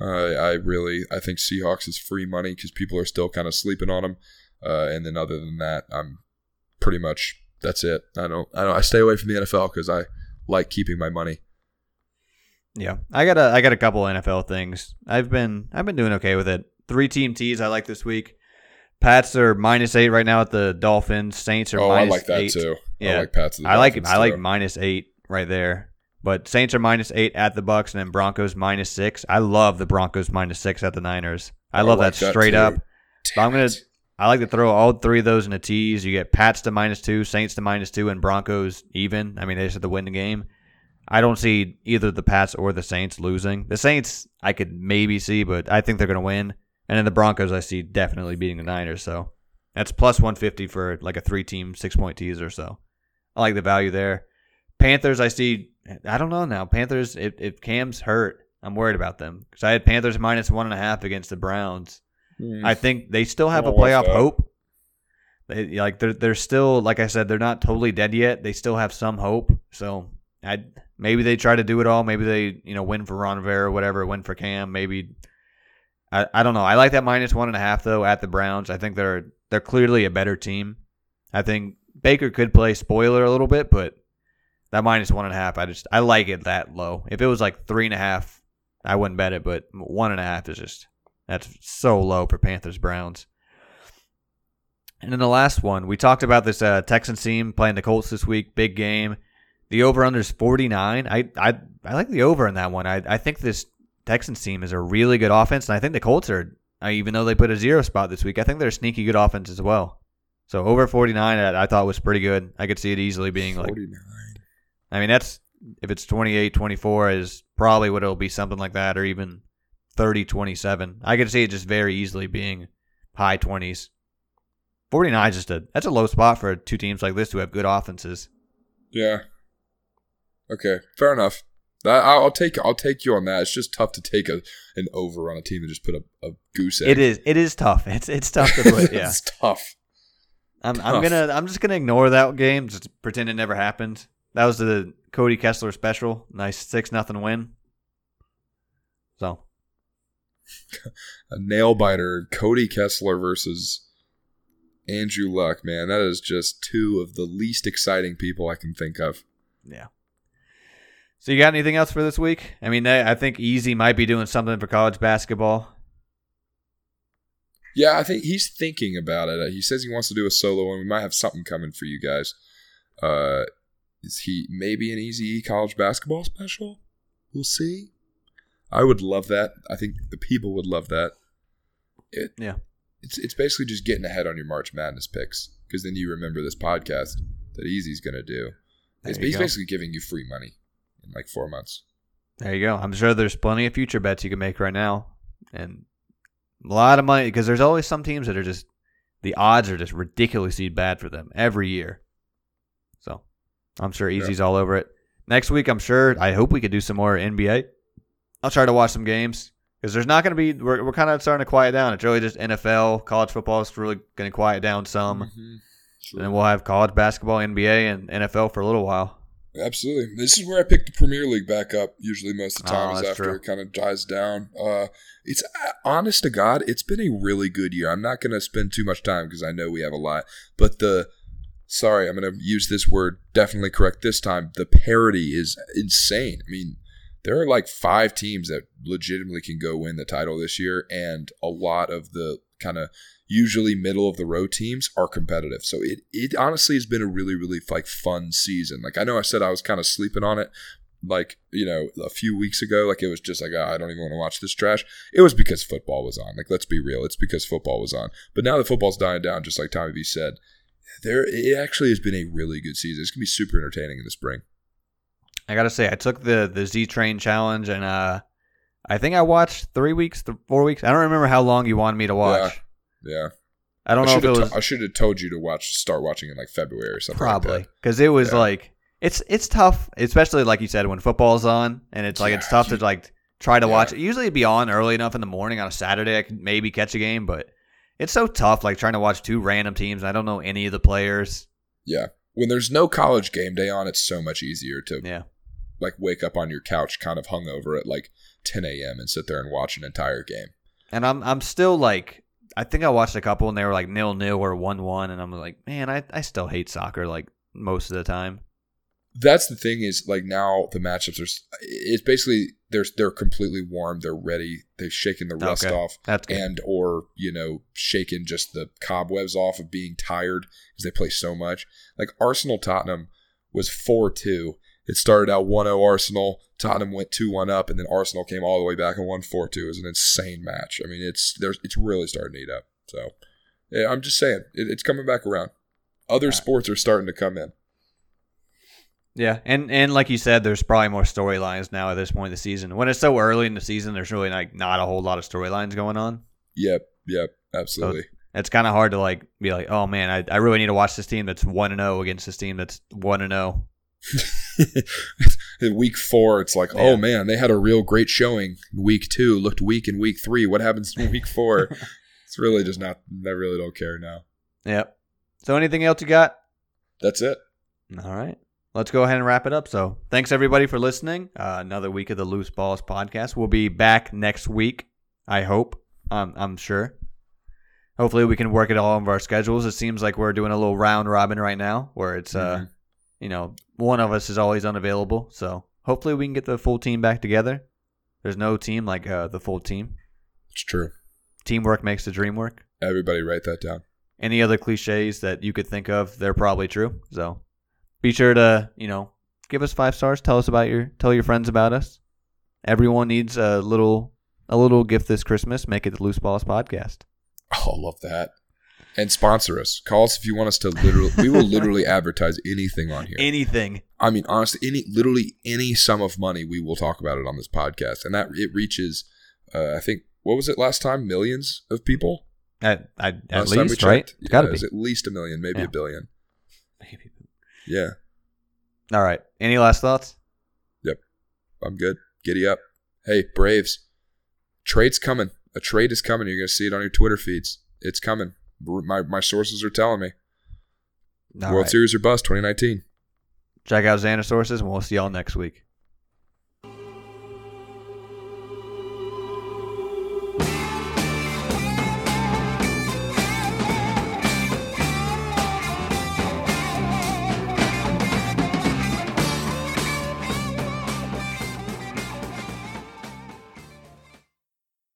B: Uh, I really, I think Seahawks is free money because people are still kind of sleeping on them. Uh, and then other than that, I'm pretty much that's it. I don't, I don't, I stay away from the NFL because I like keeping my money.
A: Yeah, I got a I got a couple NFL things. I've been I've been doing okay with it. Three team tees I like this week. Pats are minus eight right now at the Dolphins. Saints are
B: Oh, I like that
A: eight.
B: too.
A: Yeah,
B: I like Pats. the
A: I like
B: Dolphins,
A: I like
B: too.
A: minus eight right there. But Saints are minus eight at the Bucks, and then Broncos minus six. I love the Broncos minus six at the Niners. I
B: I
A: love
B: like
A: that
B: that
A: straight
B: too.
A: up. I'm gonna-
B: it.
A: I like to throw all three of those in a tease. You get Pats to minus two, Saints to minus two, and Broncos even. I mean, they just have to win the game. I don't see either the Pats or the Saints losing. The Saints, I could maybe see, but I think they're going to win. And then the Broncos, I see definitely beating the Niners. So that's plus 150 for like a three team, six point teaser. So I like the value there. Panthers, I see, I don't know now. Panthers, if, if Cam's hurt, I'm worried about them because I had Panthers minus one and a half against the Browns.
B: Hmm.
A: I think they still have a playoff hope. They, like they're they're still like I said they're not totally dead yet. They still have some hope. So I maybe they try to do it all. Maybe they you know win for Ron Rivera or whatever, win for Cam. Maybe I, I don't know. I like that minus one and a half though at the Browns. I think they're they're clearly a better team. I think Baker could play spoiler a little bit, but that minus one and a half, I just I like it that low. If it was like three and a half, I wouldn't bet it. But one and a half is just that's so low for Panthers Browns. And then the last one, we talked about this uh, Texans team playing the Colts this week, big game. The over under is 49. I, I I like the over in that one. I, I think this Texans team is a really good offense, and I think the Colts are, uh, even though they put a zero spot this week, I think they're a sneaky good offense as well. So over 49, I, I thought was pretty good. I could see it easily being like,
B: 49.
A: I mean, that's, if it's 28 24, is probably what it'll be, something like that, or even 30 27. I could see it just very easily being high 20s. 49 is just a, that's a low spot for two teams like this who have good offenses.
B: Yeah. Okay, fair enough. That, I'll I'll take I'll take you on that. It's just tough to take a an over on a team and just put a, a goose egg.
A: It is, it is tough. It's, it's tough to put, yeah.
B: it's tough.
A: I'm, I'm gonna I'm just gonna ignore that game, just pretend it never happened. That was the Cody Kessler special. Nice six nothing win. So
B: A nail biter, Cody Kessler versus Andrew Luck. Man, that is just two of the least exciting people I can think of.
A: yeah. So you got anything else for this week? I mean, I I think Easy might be doing something for college basketball.
B: Yeah, I think he's thinking about it. He says he wants to do a solo one. We might have something coming for you guys. Uh, is he maybe an Easy college basketball special? We'll see. I would love that. I think the people would love that. It,
A: Yeah.
B: It's it's basically just getting ahead on your March Madness picks because then you remember this podcast that Easy's going to do. It's
A: There
B: he's
A: go.
B: basically giving you free money in like four months.
A: There you go. I'm sure there's plenty of future bets you can make right now, and a lot of money because there's always some teams that are just the odds are just ridiculously bad for them every year. So I'm sure
B: Yeah.
A: Easy's all over it. Next week, I'm sure. I hope we could do some more NBA. I'll try to watch some games because there's not going to be. We're, we're kind of starting to quiet down. It's really just NFL, college football is really going to quiet down some,
B: Mhm.
A: and then we'll have college basketball, NBA, and NFL for a little while.
B: Absolutely. This is where I pick the Premier League back up. Usually, most of the
A: Oh,
B: time is after
A: true.
B: it kind of dies down. Uh, it's uh, honest to God, it's been a really good year. I'm not going to spend too much time because I know we have a lot. But the sorry, I'm going to use this word definitely correct this time. The parity is insane. I mean, there are like five teams that legitimately can go win the title this year, and a lot of the kind of usually middle of the road teams are competitive. So it it honestly has been a really really like fun season. Like I know I said I was kind of sleeping on it like you know a few weeks ago like it was just like oh, I don't even want to watch this trash. It was because football was on. Like let's be real, it's because football was on. But now that football's dying down just like Tommy V said, there it actually has been a really good season. It's going to be super entertaining in the spring.
A: I gotta say, I took the the Z Train challenge, and uh, I think I watched three weeks, th- four weeks. I don't remember how long you wanted me to watch.
B: Yeah.
A: I don't
B: I
A: know if
B: should
A: it was
B: to- I should have told you to watch start watching in like February or something.
A: probably
B: Like
A: because it was
B: Yeah.
A: like it's it's tough, especially like you said when football's on, and it's like it's tough
B: you-
A: to like try to
B: Yeah.
A: watch it. Usually it'd be on early enough in the morning on a Saturday. I could maybe catch a game, but it's so tough like trying to watch two random teams. I don't know any of the players.
B: yeah. When there's no college game day on, it's so much easier to
A: Yeah,
B: like wake up on your couch kind of hungover at like 10 a.m. and sit there and watch an entire game.
A: and I'm I'm still like. I think I watched a couple and they were like nil nil or one one, and I'm like, man, I, I still hate soccer like most of the time.
B: That's the thing is like now the matchups are it's basically they're they're completely warm, they're ready, they've shaken the rust
A: Okay.
B: off and or you know shaken just the cobwebs off of being tired because they play so much. Like Arsenal Tottenham was 4-2. It started out 1-0 Arsenal, Tottenham went 2-1 up and then Arsenal came all the way back and won 4-2. It was an insane match. I mean, it's there's it's really starting to heat up. So, yeah, I'm just saying, it, it's coming back around. Other
A: Yeah.
B: sports are starting to come in.
A: Yeah, and and like you said, there's probably more storylines now at this point in the season. When it's so early in the season, there's really like not a whole lot of storylines going on.
B: Yep, yep, absolutely.
A: It's kind of hard to like be like, oh man, I, I really need to watch this team that's one and zero against this team that's one and oh." zero.
B: in week four, it's like, oh man, they had a real great showing. in Week two looked weak in week three. What happens in week four? it's really just not. I really don't care now.
A: Yep. So anything else you got?
B: That's it.
A: All right. Let's go ahead and wrap it up. So, thanks everybody for listening. Uh, another week of the Loose Balls podcast. We'll be back next week. I hope. Um, I'm sure. Hopefully, we can work it all of our schedules. It seems like we're doing a little round robin right now, where it's uh,
B: Mhm.
A: You know, one of us is always unavailable. So hopefully, we can get the full team back together. There's no team like uh, the full team.
B: It's true.
A: Teamwork makes the dream work.
B: Everybody write that down.
A: any other cliches that you could think of, they're probably true. So be sure to, you know, give us five stars. Tell us about your tell your friends about us. Everyone needs a little a little gift this Christmas. Make it the Loose Balls podcast.
B: Oh, I love that. And sponsor us. Call us if you want us to literally. we will literally advertise anything on here.
A: Anything.
B: I mean, honestly, any literally any sum of money, we will talk about it on this podcast, and that it reaches. Uh, I think what was it last time? Millions of people.
A: At at, at least, right? got to be.
B: At least a million, maybe
A: Yeah.
B: a billion. Maybe. Yeah,
A: All right. Any last thoughts? Yep.
B: I'm good. Giddy up. Hey, Braves. Trade's coming. A trade is coming. You're gonna see it on your Twitter feeds. It's coming. My my sources are telling me.
A: All
B: World
A: right.
B: Series or bust 2019.
A: Check out Xander sources, and we'll see y'all next week.